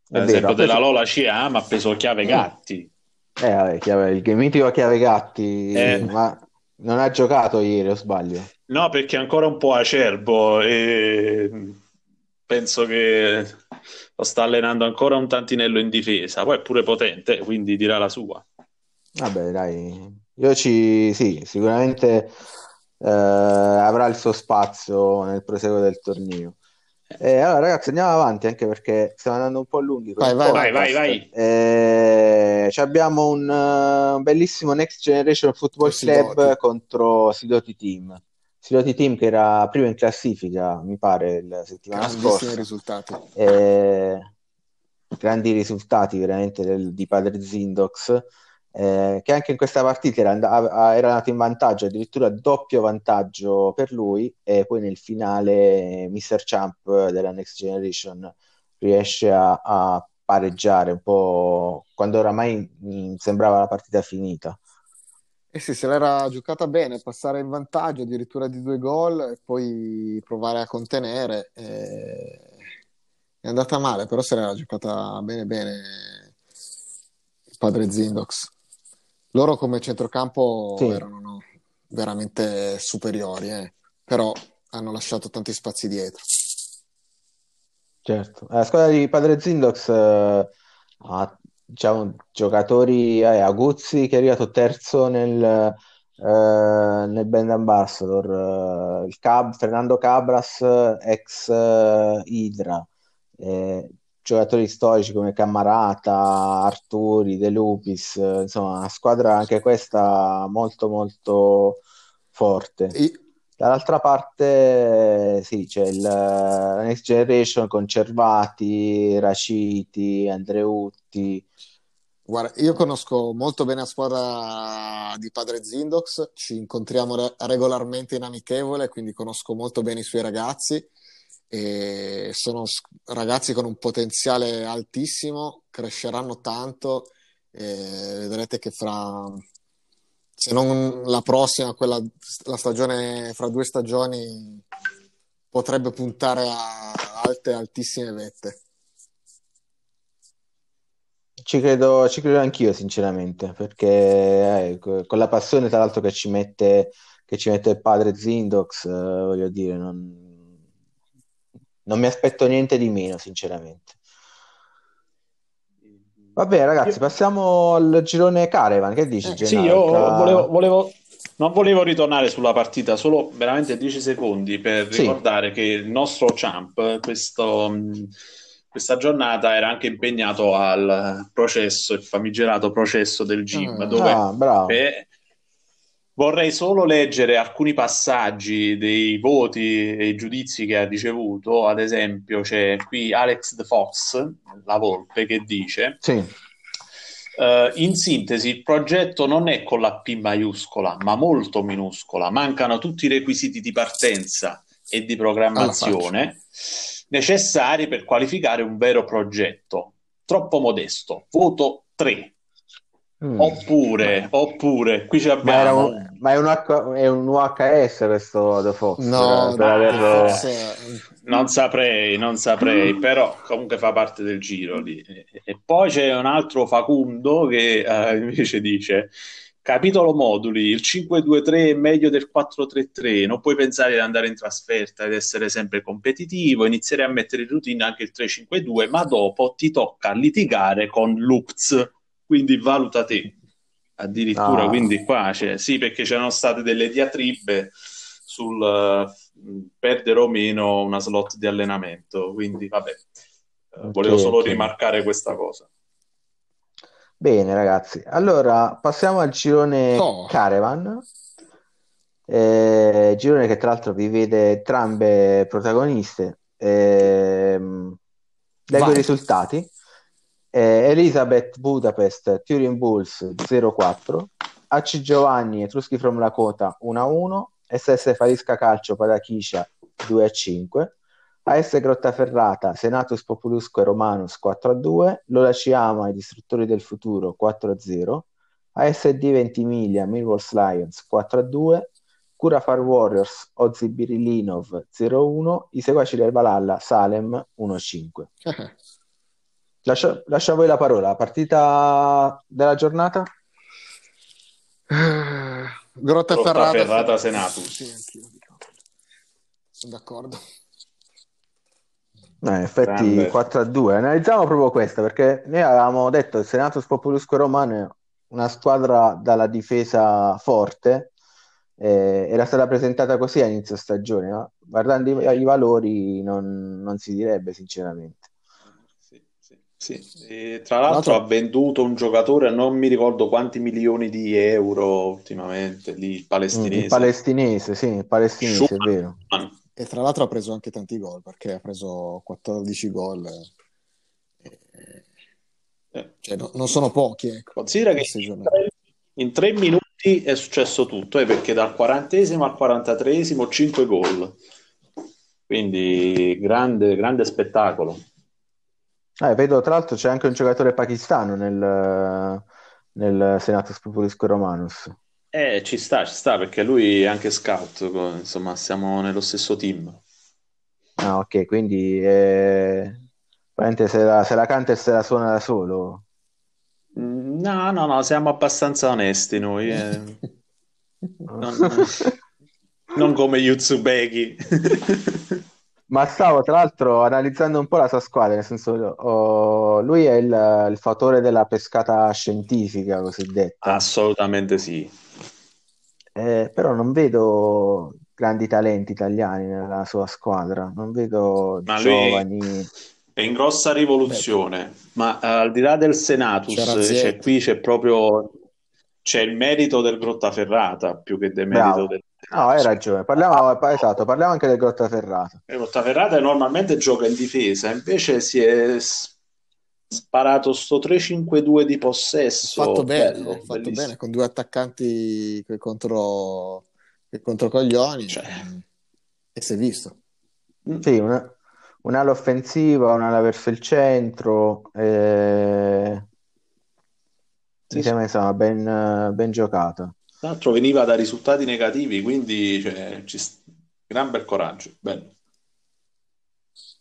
Per vero, esempio, ha preso- della Lola CA, ma ha preso Chiave Mm. Gatti. Eh, vabbè, chiave- il mitico Chiave Gatti, Eh. ma non ha giocato ieri, o sbaglio? No, perché è ancora un po' acerbo e penso che lo sta allenando ancora un tantinello in difesa. Poi è pure potente, quindi dirà la sua. Vabbè, dai, io ci, sì, sicuramente eh, avrà il suo spazio nel proseguo del torneo. E allora, ragazzi, andiamo avanti anche perché stiamo andando un po' lunghi Vai, il vai, Vai, vai, vai. Eh, ci abbiamo un, eh, un bellissimo Next Generation Football Sidoti. Club contro Sidoti Team. Sidoti Team che era primo in classifica, mi pare, la settimana scorsa. risultati. Eh, grandi risultati veramente del- di Padre Zindox, eh, che anche in questa partita era, and- era andato in vantaggio, addirittura doppio vantaggio per lui, e poi nel finale Mr. Champ della Next Generation riesce a, a pareggiare un po' quando oramai mm, sembrava la partita finita. Eh sì, se l'era giocata bene, passare in vantaggio addirittura di due gol e poi provare a contenere. eh, È andata male, però se l'era giocata bene bene il padre Zindox. Loro come centrocampo Sì. erano no, veramente superiori, eh, però hanno lasciato tanti spazi dietro. Certo, la squadra di Padre Zindox eh, ha diciamo, giocatori, eh, Aguzzi che è arrivato terzo nel, eh, nel Band Ambassador, il Cab- Fernando Cabras, ex eh, Idra, eh, giocatori storici come Cammarata, Arturi, De Lupis, insomma, una squadra anche questa molto molto forte. I- Dall'altra parte, sì, c'è il, la Next Generation con Cervati, Raciti, Andreutti. Guarda, io conosco molto bene la squadra di Padre Zindox, ci incontriamo re- regolarmente in amichevole, quindi conosco molto bene i suoi ragazzi e sono ragazzi con un potenziale altissimo, cresceranno tanto e vedrete che fra, se non la prossima, quella, la stagione fra due stagioni, potrebbe puntare a alte, altissime vette. Ci credo, ci credo anch'io, sinceramente, perché eh, co- con la passione, tra l'altro, che ci mette, che ci mette il padre Zindox, eh, voglio dire, non, non mi aspetto niente di meno, sinceramente. Vabbè, ragazzi, passiamo al girone Caravan. Che dici, Eh, sì, io volevo, volevo- non volevo ritornare sulla partita, solo veramente 10 secondi per Sì. ricordare che il nostro Champ questo, mh, questa giornata era anche impegnato al processo, il famigerato processo del gym, Ah. dove Ah, bravo. Vorrei solo leggere alcuni passaggi dei voti e i giudizi che ha ricevuto. Ad esempio, c'è qui Alex The Fox, la Volpe, che dice. Sì. Eh, in sintesi, il progetto non è con la P maiuscola, ma molto minuscola. Mancano tutti i requisiti di partenza e di programmazione necessari per qualificare un vero progetto. Troppo modesto. Voto 3. Mm. Oppure, oppure, qui ci Ma, era abbiamo un, ma è, un H- è un UHS questo The Fox No, per, per no, averlo... forse- Non saprei, non saprei, però comunque fa parte del giro lì. E, poi c'è un altro Facundo che eh, invece dice: Capitolo moduli, il 5-2-3 è meglio del 4-3-3, non puoi pensare di andare in trasferta ed essere sempre competitivo, inizierei a mettere in routine anche il 3-5-2, ma dopo ti tocca litigare con Lupz, quindi valuta te. Addirittura, Ah. quindi qua c'è, sì, perché c'erano state delle diatribe sul eh, perdere o meno una slot di allenamento, quindi vabbè, eh, volevo Ok, solo ok. rimarcare questa cosa. Bene, ragazzi. Allora, passiamo al girone Oh. Caravan. Eh, girone che tra l'altro vi vede entrambe protagoniste. Ehm, leggo i Vai. risultati. Eh, Elizabeth Budapest, Turin Bulls 0-4, AC Giovanni, Etruschi from Lakota 1-1, SS Farisca Calcio Padachiscia 2-5, AS Grottaferrata, Senatus Populusque Romanus 4-2, Lola Ciama e Distruttori del Futuro 4-0, ASD Ventimiglia, Millwalls Lions 4-2, Cura Far Warriors, Ozzy Birilinov 0-1, I Seguaci del Valhalla, Salem 1-5. Lascio, lascio a voi la parola. Partita della giornata? Grotta Grotta Ferrata. Ferrata Senatus. Sì, anch'io. Sono d'accordo. No, in effetti Grande. 4 a 2. Analizziamo proprio questa perché noi avevamo detto che il Senatus Populusque Romano è una squadra dalla difesa forte, eh, era stata presentata così a inizio stagione, ma guardando i, i valori non, non si direbbe sinceramente. Sì. E tra l'altro ha venduto un giocatore a non mi ricordo quanti milioni di euro ultimamente, lì il Mm, palestinese. il palestinese, sì, il palestinese, è Schumann. vero. E tra l'altro ha preso anche tanti gol perché ha preso 14 gol. eh, Eh. Cioè, no- non sono pochi, ecco. Considera che in tre, in tre minuti è successo tutto, eh, perché dal 40esimo al 43esimo 5 gol. Quindi grande, grande spettacolo. Eh, vedo tra l'altro c'è anche un giocatore pakistano nel, nel Senatus Populusque Romanus. Eh, ci sta, ci sta, perché lui è anche scout, co- insomma, siamo nello stesso team. Ah, ok, quindi eh, se la, se la canta e se la suona da solo. Mm, No, no, no, siamo abbastanza onesti noi. eh. Non, non come Yutsubeki. Ma stavo tra l'altro analizzando un po' la sua squadra, nel senso, oh, lui è il, il fautore della pescata scientifica cosiddetta, Assolutamente sì. Eh, però non vedo grandi talenti italiani nella sua squadra, non vedo Ma lui- giovani. È in grossa rivoluzione, ma eh, al di là del Senatus, C'era c'è, qui c'è proprio c'è il merito del Grottaferrata più che del merito Bravo. del No, hai ragione, parliamo, esatto, parliamo anche del Grottaferrata. Il Grottaferrata normalmente gioca in difesa, invece si è sparato sto 3-5-2 di possesso. Fatto bene, bello, fatto bellissimo. bene con due attaccanti che contro, che contro coglioni Cioè. e si è visto. Sì, una- un'ala offensiva, un'ala verso il centro, eh, Sì, mi sembra insomma ben, ben giocata. Tra l'altro veniva da risultati negativi, quindi cioè, ci gran bel coraggio. Bello.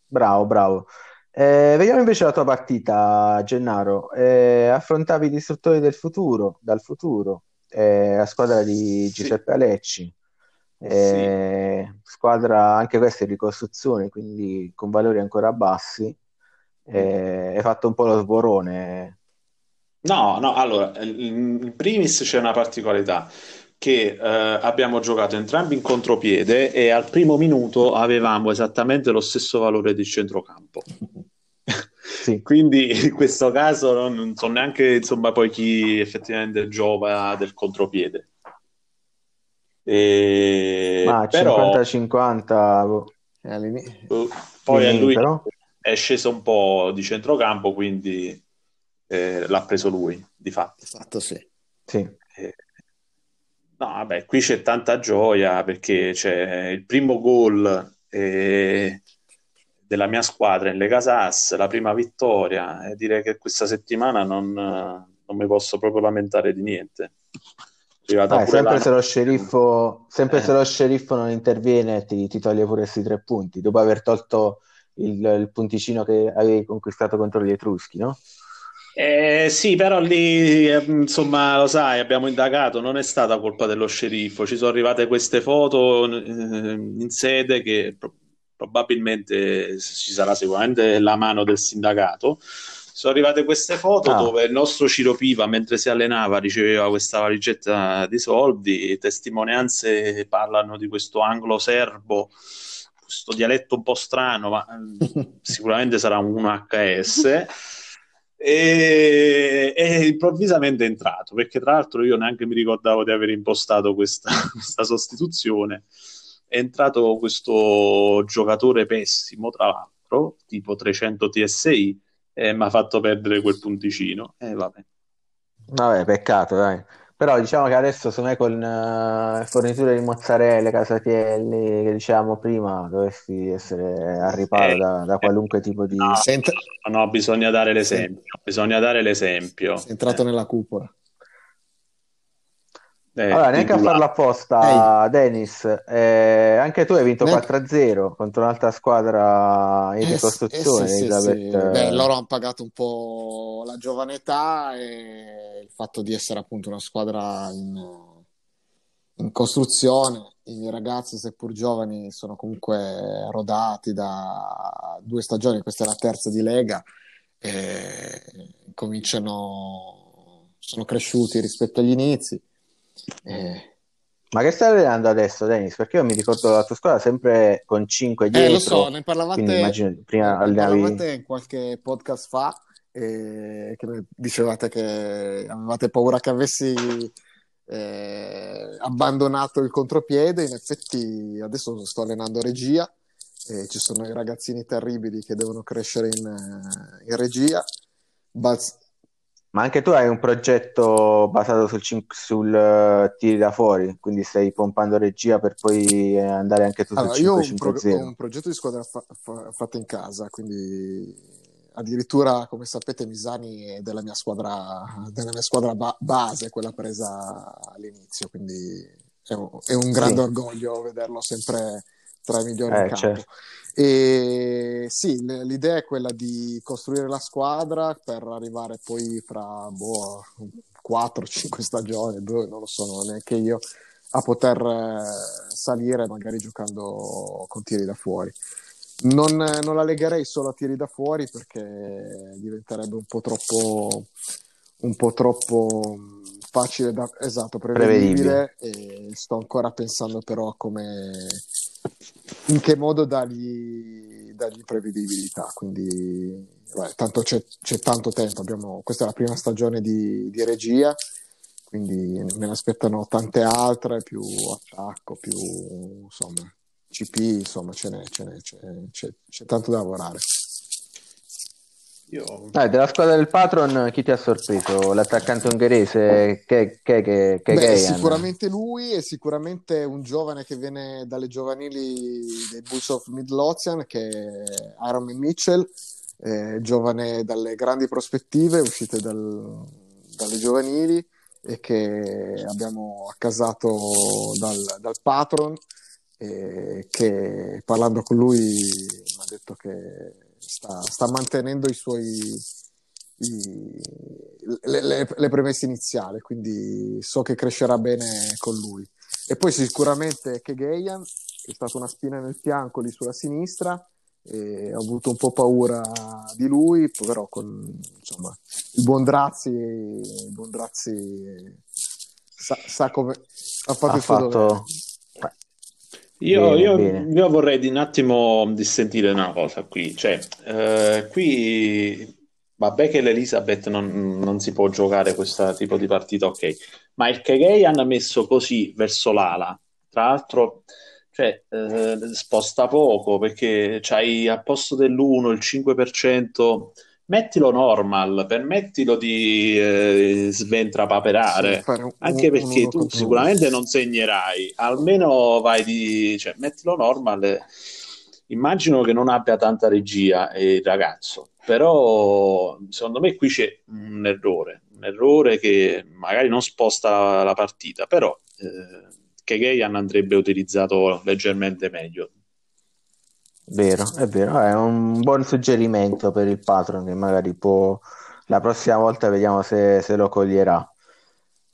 Bravo, bravo. Eh, vediamo invece la tua partita, Gennaro. Eh, affrontavi i distruttori del futuro, dal futuro, eh, la squadra di Sì. Giuseppe Alecci, eh, squadra anche questa in ricostruzione, quindi con valori ancora bassi. Eh, hai fatto un po' lo sborone. No, no, allora, in primis c'è una particolarità che eh, abbiamo giocato entrambi in contropiede e al primo minuto avevamo esattamente lo stesso valore di centrocampo. Sì. Quindi in questo caso non, non, so neanche insomma, poi chi effettivamente giova del contropiede. E... Ma però... 50-50 boh. uh, poi a lui però... è sceso un po' di centrocampo, quindi eh, l'ha preso lui, di fatto. Esatto, sì. sì. Eh, no, vabbè, qui c'è tanta gioia perché c'è il primo gol eh, della mia squadra in Lega Sass, la prima vittoria, e direi che questa settimana non, non mi posso proprio lamentare di niente. Ah, sempre, se lo, sceriffo, sempre eh. se lo sceriffo non interviene ti, ti toglie pure questi tre punti dopo aver tolto il, il punticino che avevi conquistato contro gli Etruschi, no? Eh, sì, però lì, eh, insomma, lo sai, abbiamo indagato, non è stata colpa dello sceriffo, ci sono arrivate queste foto eh, in sede che pro- probabilmente ci sarà sicuramente la mano del sindacato. Sono arrivate queste foto ah. dove il nostro Ciro Piva, mentre si allenava, riceveva questa valigetta di soldi, testimonianze parlano di questo anglo serbo questo dialetto un po' strano, ma sicuramente sarà un HS e, e, improvvisamente è entrato perché tra l'altro io neanche mi ricordavo di aver impostato questa, questa sostituzione. È entrato questo giocatore pessimo tra l'altro tipo 300 TSI e mi ha fatto perdere quel punticino. E vabbè. Vabbè peccato dai però diciamo che adesso secondo me con uh, forniture di mozzarella, casatielli, che dicevamo prima, dovresti essere al riparo eh, da, da, qualunque tipo di... No, no, bisogna dare l'esempio. Bisogna dare l'esempio. Sei entrato eh. nella cupola. Eh, allora, neanche a farlo apposta, Ehi. Dennis. Eh, anche tu hai vinto neanche... 4-0 contro un'altra squadra in eh, ricostruzione. Sì, sì, sì, Beh, loro hanno pagato un po' la giovane età e il fatto di essere appunto una squadra in, in costruzione. I ragazzi, seppur giovani, sono comunque rodati da due stagioni. Questa è la terza di Lega. E cominciano, sono cresciuti rispetto agli inizi eh. Ma che stai allenando adesso, Dennis? Perché io mi ricordo la tua squadra sempre con 5 dietro. Eh, lo so, ne parlavate, immagino, prima ne parlavate qualche podcast fa e che dicevate che avevate paura che avessi eh, abbandonato il contropiede. In effetti adesso sto allenando regia e ci sono i ragazzini terribili che devono crescere in, eh, in regia. Baz- ma anche tu hai un progetto basato sul, cin- sul uh, tiri da fuori, quindi stai pompando regia per poi andare anche tu allora, sul 5 Io ho un, pro- ho un progetto di squadra fa- fa- fatto in casa, quindi addirittura, come sapete, Misani è della mia squadra, della mia squadra ba- base, quella presa all'inizio, quindi è un, è un grande sì. orgoglio vederlo sempre tra i migliori eh, in campo. Certo. E sì, l'idea è quella di costruire la squadra per arrivare poi fra boh, 4-5 stagioni, due, non lo so, neanche io, a poter eh, salire magari giocando con tiri da fuori. Non, non, la legherei solo a tiri da fuori perché diventerebbe un po' troppo, un po troppo facile da esatto, prevedibile, prevedibile. e sto ancora pensando però a come in che modo dargli, dargli prevedibilità. Quindi, beh, tanto c'è, c'è, tanto tempo. Abbiamo, questa è la prima stagione di, di, regia, quindi me ne aspettano tante altre, più attacco, più insomma, CP, insomma, ce n'è, ce n'è, c'è, c'è, c'è tanto da lavorare. Io... Eh, della squadra del Patron chi ti ha sorpreso? L'attaccante ungherese che, che, che, che Beh, sicuramente lui e sicuramente un giovane che viene dalle giovanili dei Bulls of Midlothian che è Aaron Mitchell eh, giovane dalle grandi prospettive uscite dal, dalle giovanili e che abbiamo accasato dal, dal Patron e che parlando con lui mi ha detto che sta, sta mantenendo i suoi, i, le, le, le, premesse iniziali, quindi so che crescerà bene con lui. E poi sicuramente Kegeyan, che è stata una spina nel fianco lì sulla sinistra, ho avuto un po' paura di lui, però con insomma, il buon Drazzi, il buon Drazzi sa, sa come ha fatto Ha il suo fatto... dovere. Io, Bene, io- bene. io vorrei un attimo dissentire una cosa qui, cioè, eh, qui vabbè che l'Elizabeth non, non si può giocare questo tipo di partita, ok, ma il Kegay hanno messo così verso l'ala, tra l'altro, cioè, eh, sposta poco perché c'hai al posto dell'1 il 5%, mettilo normal, permettilo di eh, sventrapaperare. Sì, un- Anche perché tu sicuramente non segnerai, almeno vai di, cioè, mettilo normal. Immagino che non abbia tanta regia il ragazzo, però secondo me qui c'è un errore, un errore che magari non sposta la, partita, però eh, che Geian andrebbe utilizzato leggermente meglio. Vero, è vero, è un buon suggerimento per il patron che magari può, la prossima volta vediamo se, se lo coglierà.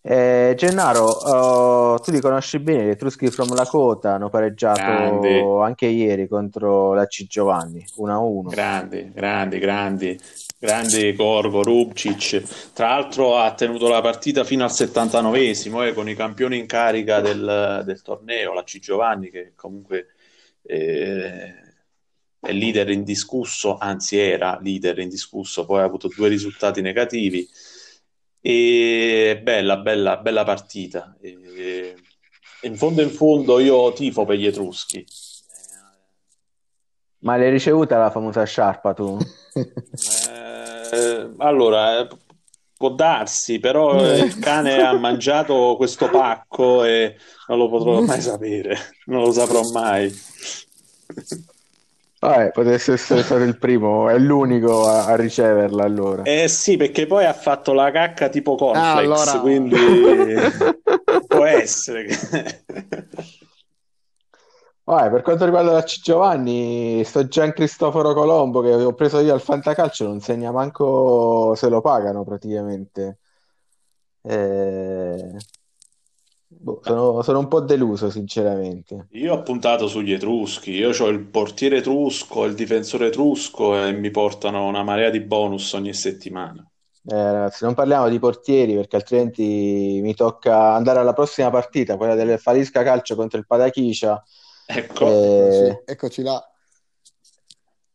Eh, Gennaro, oh, tu li conosci bene, gli Etruschi from Lakota hanno pareggiato Grandi. anche ieri contro la C Giovanni, 1-1. Grandi, grandi, grandi, grandi Corvo, Rubcic. Tra l'altro ha tenuto la partita fino al 79esimo eh, con i campioni in carica del, del torneo, la C Giovanni, che comunque eh, è leader indiscusso, anzi era leader indiscusso, poi ha avuto due risultati negativi. E bella, bella, bella partita. E, in fondo in fondo io tifo per gli Etruschi. Ma l'hai ricevuta la famosa sciarpa tu? Eh, allora, può darsi, però il cane ha mangiato questo pacco e non lo potrò mai sapere, non lo saprò mai. Vabbè, potesse essere stato il primo, è l'unico a, a riceverla allora. Eh sì, perché poi ha fatto la cacca tipo cornflakes, Ah, allora- quindi può essere. Vabbè, per quanto riguarda la C Giovanni, sto Gian Cristoforo Colombo che ho preso io al Fantacalcio, non segna manco se lo pagano praticamente. Eh, boh, sono, sono un po' deluso, sinceramente. Io ho puntato sugli Etruschi, io ho il portiere etrusco, il difensore etrusco e mi portano una marea di bonus ogni settimana. Eh, ragazzi, non parliamo di portieri perché altrimenti mi tocca andare alla prossima partita, quella del Falisca Calcio contro il Padachicia. Ecco, Eh, Eccoci là.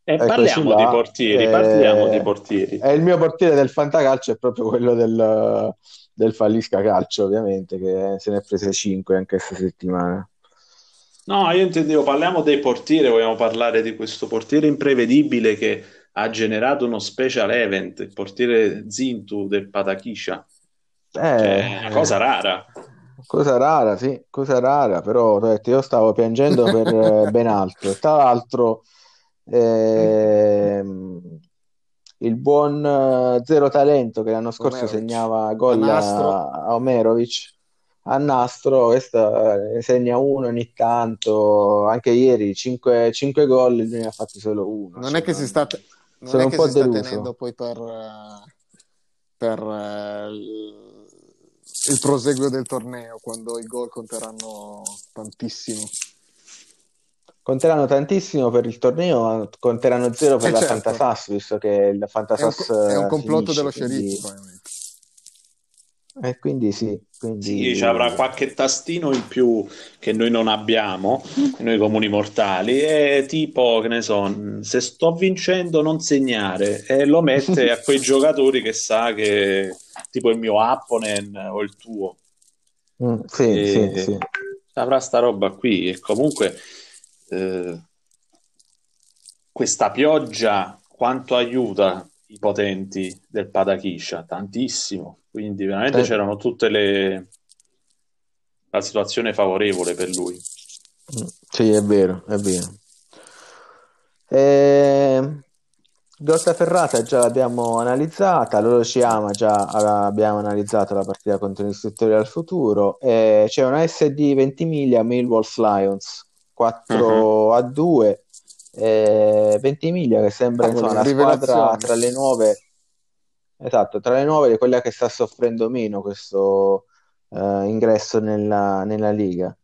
e eccoci parliamo là. di portieri, Eh, parliamo di portieri. E il mio portiere del Fantacalcio è proprio quello del, del Fallisca Calcio, ovviamente, che se ne è prese 5 anche questa settimana. No, io intendevo, parliamo dei portieri, vogliamo parlare di questo portiere imprevedibile che ha generato uno special event, il portiere Zintu del Patakisha. Eh, Cioè, è una cosa rara. cosa rara, sì, cosa rara, però detto, io stavo piangendo per eh, ben altro. Tra l'altro, ehm, il buon eh, Zero Talento che l'anno scorso Omerovic. segnava gol A a, Omerovic a nastro, questa ne segna uno ogni tanto, anche ieri 5, gol, lui ne ha fatti solo uno. Non cioè, è che si sta, non è un che po' si sta tenendo poi per, eh, per eh, il proseguo del torneo, quando i gol conteranno tantissimo. Conteranno tantissimo per il torneo, conteranno zero per Eh, la certo. Fantasas, visto che il È un, Fantasas co- è un eh, complotto finisce, dello quindi, sceriffo, e quindi sì, quindi Sì, ci avrà qualche tastino in più che noi non abbiamo, noi comuni mortali, e tipo, che ne so, se sto vincendo non segnare, e lo mette a quei giocatori che sa che, tipo il mio Apponen o il tuo. Mm, sì, E- sì, sì. avrà sta roba qui e comunque eh, questa pioggia quanto aiuta i potenti del Padakisha? Tantissimo, quindi veramente Eh. c'erano tutte le la situazione favorevole per lui. Mm, Sì, è vero, è vero. Eh, Grottaferrata già l'abbiamo analizzata, l'Orociama già abbiamo analizzato la partita contro gli istruttori al futuro. Eh, c'è una SD Ventimiglia Millwalls Lions 4 a 2. Eh, Ventimiglia che sembra Ah, insomma la squadra tra le nuove, esatto, tra le nuove di quella che sta soffrendo meno questo eh, ingresso nella, nella Liga.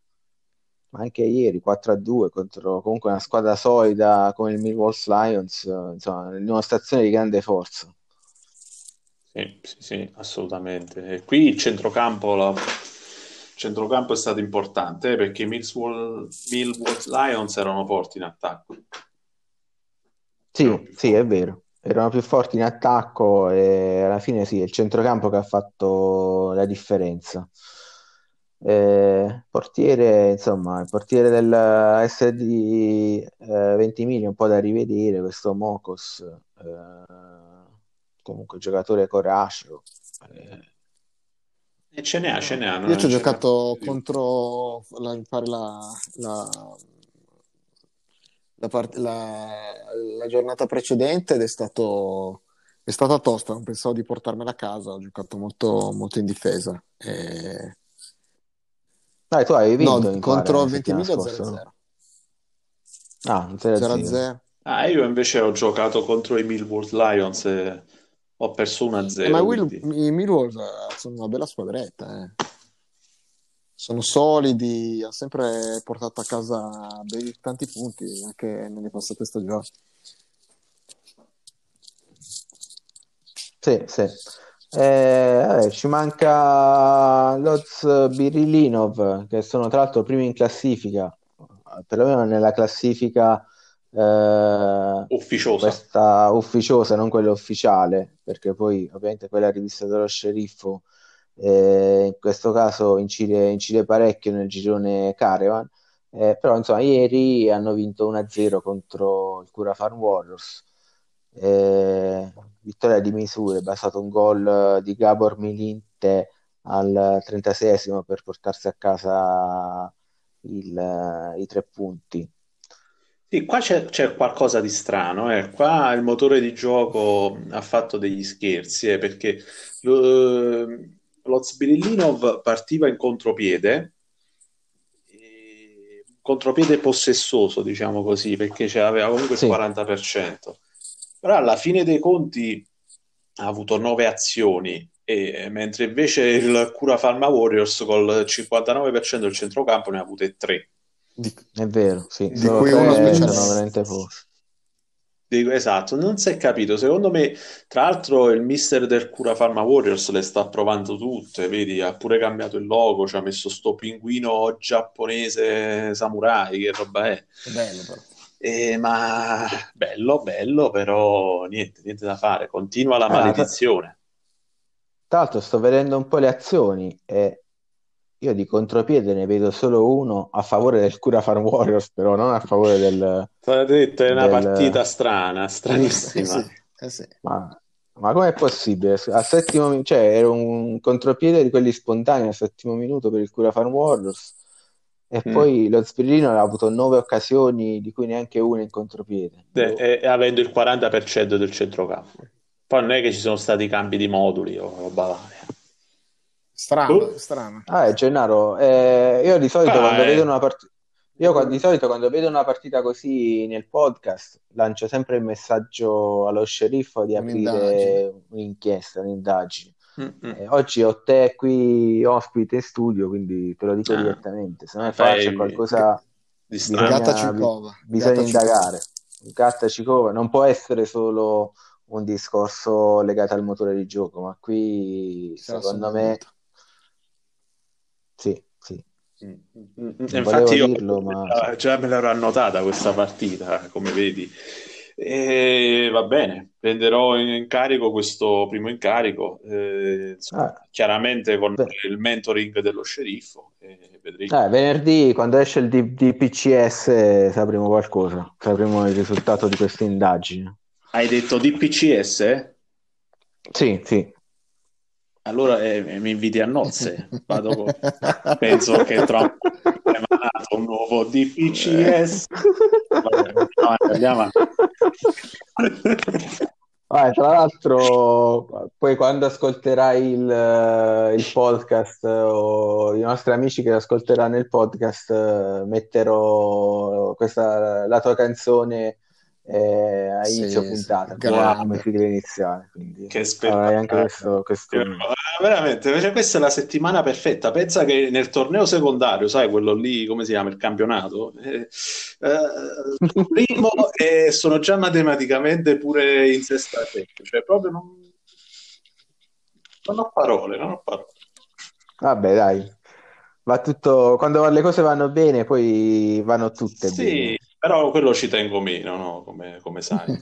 ma anche ieri 4-2 contro comunque una squadra solida come il Millwall Lions, eh, insomma, in una stazione di grande forza. Sì, sì, sì, assolutamente. E qui il centrocampo, la... centrocampo è stato importante eh, perché Millwall, Millwall Lions erano forti in attacco. Sì, sì, è vero. Erano più forti in attacco e alla fine sì, è il centrocampo che ha fatto la differenza. Eh, portiere, insomma, il portiere del SD eh, 20 un po' da rivedere, questo Mokos, eh, comunque giocatore coraceo. Eh. E ce n'è, ce n'è. Io ci ho giocato contro la, la, la, la, part- la, la giornata precedente ed è stato è stata tosta, non pensavo di portarmela a casa, ho giocato molto, molto in difesa. E... Dai, tu hai vinto no, contro il 20.000 0-0. Ah, 0-0. Ah, io invece ho giocato contro i Millwall Lions e ho perso 1-0. Eh, ma Will, i Millwall sono una bella squadretta, eh sono solidi, ha sempre portato a casa dei, tanti punti anche nelle passate stagioni. Sì, sì. Eh, vabbè, ci manca Loz Birilinov, che sono tra l'altro primi in classifica, perlomeno nella classifica eh, ufficiosa. Questa ufficiosa, non quella ufficiale, perché poi ovviamente quella rivista dello sceriffo eh, in questo caso incide, incide, parecchio nel girone Caravan, eh, però insomma ieri hanno vinto 1-0 contro il Cura Farm Warriors, eh, vittoria di misure, basato un gol di Gabor Milinte al 36esimo per portarsi a casa il, i tre punti. Sì, qua c'è, c'è qualcosa di strano, eh. Qua il motore di gioco ha fatto degli scherzi, eh, perché lo, lo Zbirillinov partiva in contropiede, contropiede possessoso, diciamo così, perché aveva comunque il 40%. Però alla fine dei conti ha avuto nove azioni, e, mentre invece il Cura Pharma Warriors col 59% del centrocampo ne ha avute tre. È vero, sì. Di cui uno speciale. veramente pochi. Esatto, non si è capito. Secondo me, tra l'altro, il mister del Cura Pharma Warriors le sta provando tutte. Vedi, ha pure cambiato il logo, ci ha messo sto pinguino giapponese samurai. Che roba è? È bello, però. Eh, ma bello, bello, però niente, niente da fare. Continua la ah, maledizione. Tra l'altro, sto vedendo un po' le azioni e io di contropiede ne vedo solo uno a favore del Cura Farm Warriors, però non a favore del... detto, è una del... partita strana, stranissima. Eh sì, eh sì. Ma, ma com'è possibile? A settimo, cioè, era un contropiede di quelli spontanei al settimo minuto per il Cura Farm Warriors e mm. poi lo Spirino ha avuto nove occasioni, di cui neanche una in contropiede. De, e, avendo il 40% del centrocampo. Poi non è che ci sono stati cambi di moduli o roba varia. Strano, uh. strano. Ah, è Gennaro, eh, io di solito ah, quando eh. vedo una partita io di solito quando vedo una partita così nel podcast lancio sempre il messaggio allo sceriffo di aprire un'inchiesta, un'indagine. Eh, oggi ho te qui ospite in studio, quindi te lo dico ah. direttamente. Se non è faccio qualcosa di bisogna, bisogna indagare. Gatta Cicova non può essere solo un discorso legato al motore di gioco, ma qui secondo me sì, sì. Mm, mm, mm. Infatti io dirlo, ma... già me l'ero annotata questa partita, come vedi. E va bene, prenderò in carico questo primo incarico, eh, insomma, ah, chiaramente con beh. il mentoring dello sceriffo. Eh, venerdì, quando esce il DPCS, sapremo qualcosa, sapremo il risultato di questa indagine. Hai detto DPCS? Sì, sì. Allora eh, mi inviti a nozze, Vado con... penso che Trump abbia emanato un nuovo DPCS. andiamo. Ah, tra l'altro, poi quando ascolterai il, il, podcast o i nostri amici che ascolteranno il podcast, metterò questa, la tua canzone eh, a inizio sì, puntata, sì, come, sigla iniziale. Quindi che spettacolo! Anche questo, questo... veramente, cioè, questa è la settimana perfetta. Pensa che nel torneo secondario, sai, quello lì, come si chiama, il campionato, eh, eh, primo e sono già matematicamente pure in sesta cioè proprio non, non ho parole, non ho parole. Vabbè, dai, va tutto, quando le cose vanno bene, poi vanno tutte sì, bene. Però quello ci tengo meno, no? Come, come sai.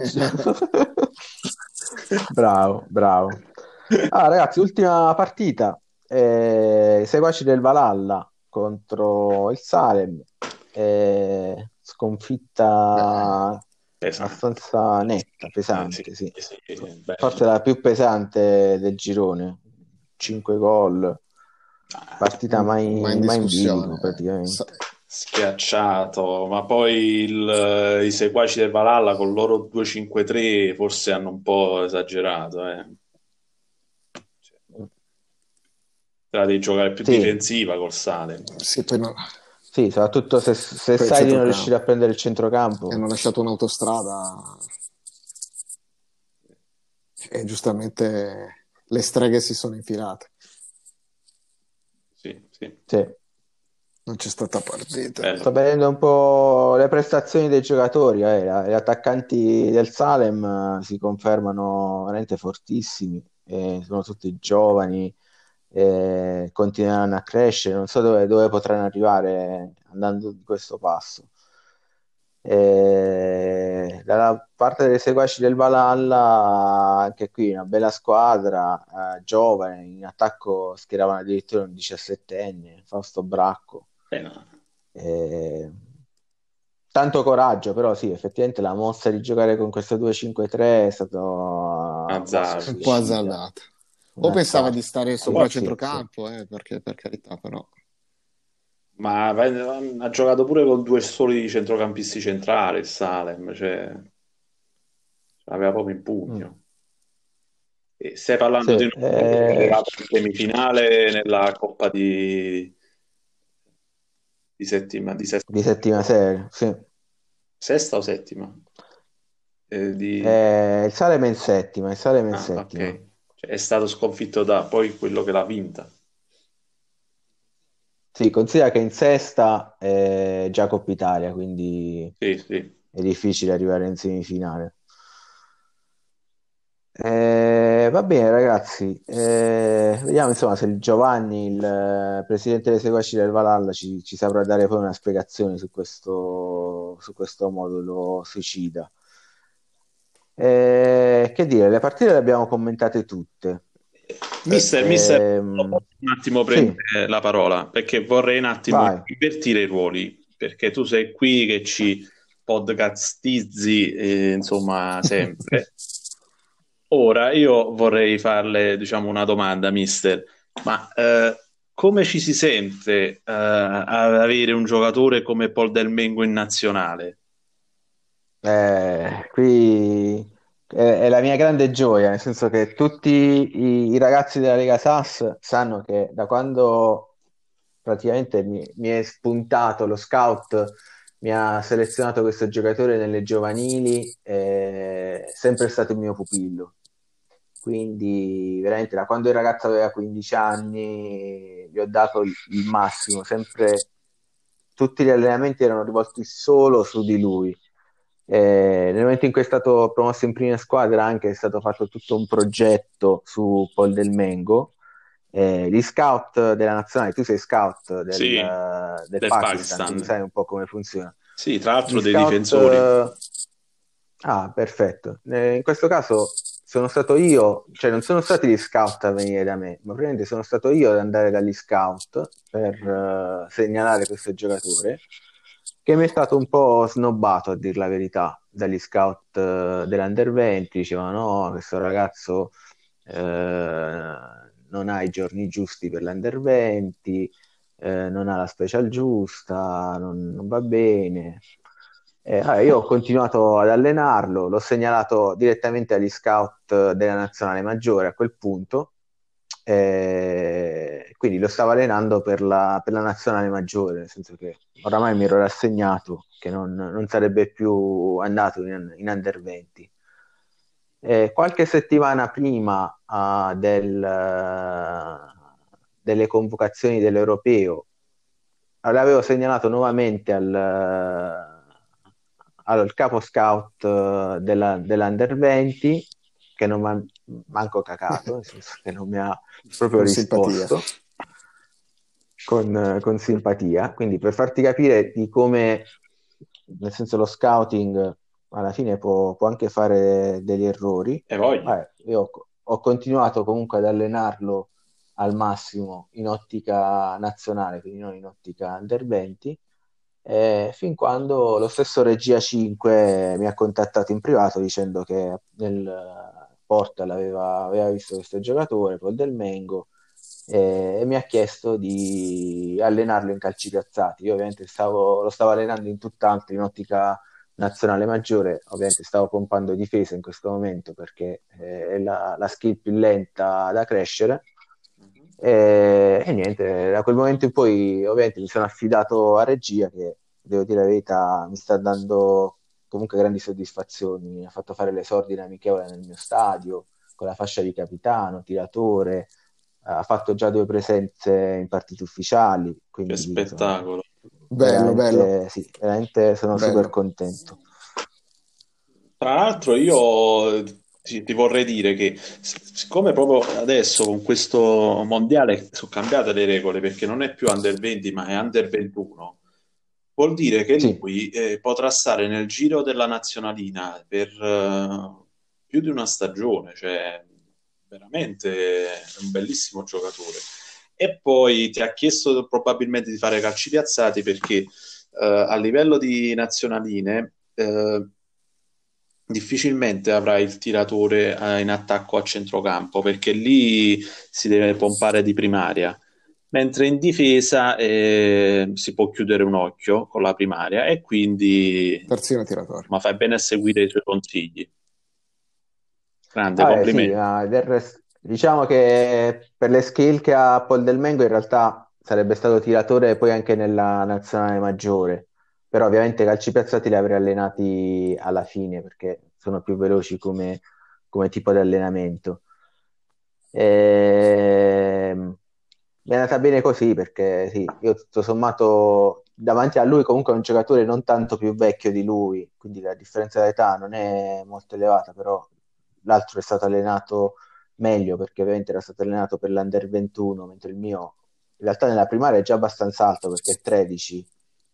bravo, bravo. Ah, ragazzi, ultima partita. Eh, seguaci del Valhalla contro il Salem. Eh, sconfitta Pesante. abbastanza netta, pesante, Eh, sì. sì, sì. Forse la più pesante del girone. 5 gol. Ah, Partita mai, Ma in mai in bilico, praticamente. Sa- Schiacciato, ma poi il- i seguaci del Valhalla con loro 2-5-3 forse hanno un po' esagerato. Eh. Cioè, Tra di giocare più Sì. difensiva col Sale. Sì, poi no- Sì, soprattutto se, se sai di non riuscire a prendere il centrocampo. hanno lasciato un'autostrada e giustamente le streghe si sono infilate. Sì, sì. Sì. Non c'è stata partita. Bello. Sto vedendo un po' le prestazioni dei giocatori, eh, gli attaccanti del Salem eh, si confermano veramente fortissimi, eh, sono tutti giovani, eh, continueranno a crescere, non so dove, dove potranno arrivare andando di questo passo. Eh, dalla parte dei seguaci del Valhalla, anche qui una bella squadra, eh, giovane, in attacco schieravano addirittura un 17enne, Fausto Bracco. Eh. Eh, tanto coraggio, però sì, effettivamente la mossa di giocare con questo 2-5-3 è stato Azzardo. un po' azzardata. O Un pensava azzardo. di stare sopra Sì, il centrocampo, eh, perché per carità, però. Ma ha giocato pure con due soli centrocampisti centrali il Salem, cioè l'aveva proprio in pugno. E stai parlando Sì, di è eh, semifinale nella Coppa di, di settima, di sesta, di settima serie, sì. sesta o settima? Eh, di... Eh, il Salem è in settima, il Salem è in Ah, settima. ok. Cioè, è stato sconfitto da poi quello che l'ha vinta. Sì, considera che in sesta è già Coppa Italia, quindi Sì, sì. è difficile arrivare in semifinale. Eh, va bene, ragazzi. Eh, vediamo insomma se il Giovanni, il eh, presidente dei seguaci del Valhalla, ci, ci saprà dare poi una spiegazione su questo, su questo modulo suicida. Eh, che dire, le partite le abbiamo commentate tutte. Mister, mister, Ehm, un attimo sì. prendere la parola perché vorrei un attimo Vai. invertire i ruoli perché tu sei qui che ci podcastizzi eh, insomma sempre. Ora io vorrei farle diciamo una domanda, mister, ma eh, come ci si sente eh, ad avere un giocatore come Paul Del Mengo in nazionale? Eh, qui è, la mia grande gioia, nel senso che tutti i, i ragazzi della Lega Sass sanno che da quando praticamente mi, mi è spuntato lo scout, mi ha selezionato questo giocatore nelle giovanili, è sempre stato il mio pupillo. Quindi veramente da quando il ragazzo aveva 15 anni gli ho dato il, il massimo, sempre tutti gli allenamenti erano rivolti solo su di lui. Eh, nel momento in cui è stato promosso in prima squadra anche è stato fatto tutto un progetto su Paul Del Mengo. Eh, gli scout della nazionale, tu sei scout del, Sì, eh, del del Pakistan, Pakistan. sai un po' come funziona. Sì, tra l'altro Gli dei scout, difensori. eh, Ah, perfetto. Eh, in questo caso sono stato io, cioè non sono stati gli scout a venire da me, ma praticamente sono stato io ad andare dagli scout per eh, segnalare questo giocatore, che mi è stato un po' snobbato a dir la verità dagli scout eh, dell'Under 20, dicevano no, questo ragazzo eh, non ha i giorni giusti per l'Under 20, eh, non ha la special giusta, non, non va bene. Eh, io ho continuato ad allenarlo, l'ho segnalato direttamente agli scout della nazionale maggiore a quel punto, eh, quindi lo stavo allenando per la, per la nazionale maggiore, nel senso che oramai mi ero rassegnato che non, non sarebbe più andato in, in under 20. Eh, qualche settimana prima uh, del, delle convocazioni dell'Europeo l'avevo segnalato nuovamente al, al capo scout della, dell'Under 20 che non mi ha manco cacato, nel senso che non mi ha proprio con risposto con, con, simpatia. Quindi per farti capire di come, nel senso lo scouting alla fine può, può anche fare degli errori. E poi? Vabbè, io ho, ho, continuato comunque ad allenarlo al massimo in ottica nazionale, quindi non in ottica under 20, eh, fin quando lo stesso Regia 5 mi ha contattato in privato dicendo che nel Portal aveva, aveva visto questo giocatore, Paul Del Mengo, eh, e mi ha chiesto di allenarlo in calci piazzati. Io ovviamente stavo, lo stavo allenando in tutt'altro, in ottica nazionale maggiore, ovviamente stavo pompando difesa in questo momento perché eh, è la, la, skill più lenta da crescere. E, e, niente, da quel momento in poi ovviamente mi sono affidato a regia che devo dire la verità mi sta dando comunque grandi soddisfazioni, mi ha fatto fare l'esordio in amichevole nel mio stadio con la fascia di capitano, tiratore, ha fatto già due presenze in partite ufficiali. Quindi, che spettacolo! Bello, bello. Sì, veramente sono bello. super contento. Tra l'altro io ti, ti, vorrei dire che siccome proprio adesso con questo mondiale sono cambiate le regole perché non è più under 20 ma è under 21 vuol dire che sì. lui eh, potrà stare nel giro della nazionalina per uh, più di una stagione cioè veramente un bellissimo giocatore e poi ti ha chiesto probabilmente di fare calci piazzati perché uh, a livello di nazionaline uh, difficilmente avrai il tiratore uh, in attacco a centrocampo perché lì si deve pompare di primaria. Mentre in difesa eh, si può chiudere un occhio con la primaria e quindi terzino tiratore. Ma fai bene a seguire i suoi consigli. Grande ah, complimenti. sì, rest... diciamo che per le skill che ha Paul Del Mengo in realtà sarebbe stato tiratore poi anche nella nazionale maggiore però ovviamente i calci piazzati li avrei allenati alla fine perché sono più veloci come, come tipo di allenamento. E... Ehm, mi è andata bene così perché sì, io tutto sommato davanti a lui comunque è un giocatore non tanto più vecchio di lui, quindi la differenza d'età non è molto elevata, però l'altro è stato allenato meglio perché ovviamente era stato allenato per l'Under 21, mentre il mio in realtà nella primaria è già abbastanza alto perché è 13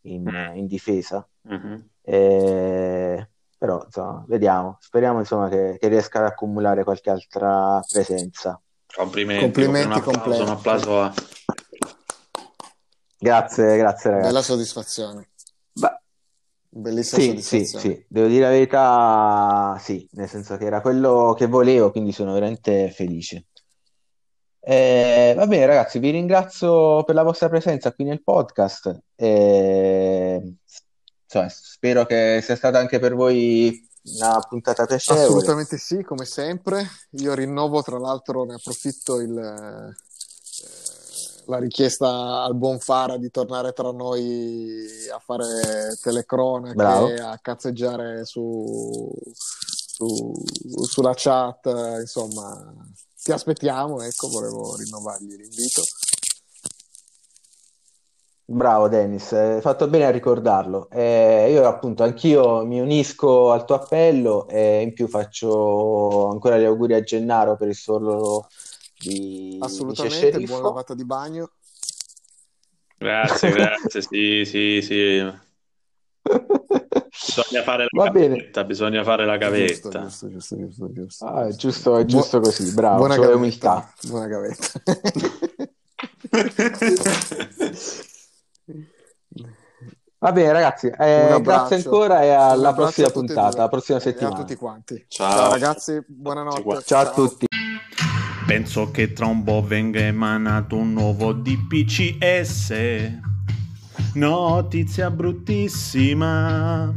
in, mm. in difesa. Mm-hmm. E... Però insomma, vediamo, speriamo insomma, che, che riesca ad accumulare qualche altra presenza. Complimenti, complimenti un applauso, un applauso a... Grazie, grazie ragazzi. Bella soddisfazione. Beh, Bellissima sì, sì, sì, devo dire la verità, sì, nel senso che era quello che volevo, quindi sono veramente felice. Eh, va bene, ragazzi, vi ringrazio per la vostra presenza qui nel podcast. Eh, insomma, spero che sia stata anche per voi una puntata piacevole. Assolutamente sì, come sempre. Io rinnovo, tra l'altro, ne approfitto il, eh, la richiesta al buon Fara di tornare tra noi a fare telecronache, Bravo. a cazzeggiare su, su, sulla chat, insomma, ti aspettiamo, ecco, volevo rinnovargli l'invito. Bravo Dennis, hai fatto bene a ricordarlo. Eh, io appunto anch'io mi unisco al tuo appello e in più faccio ancora gli auguri a Gennaro per il suo ruolo di Assolutamente, di buona lavata di bagno. Grazie, grazie, sì, sì, sì. Bisogna fare la Va gavetta, bene. bisogna fare la gavetta. Giusto, giusto, giusto, giusto. Ah, è giusto, è giusto Bu- così, bravo, buona gavetta, umiltà. Buona gavetta. Va bene, ragazzi, eh, grazie ancora e alla prossima puntata, alla prossima settimana. a tutti quanti. Ciao, Ciao ragazzi, buonanotte. Ciao a tutti. Penso che tra un po' venga emanato un nuovo DPCS. Notizia bruttissima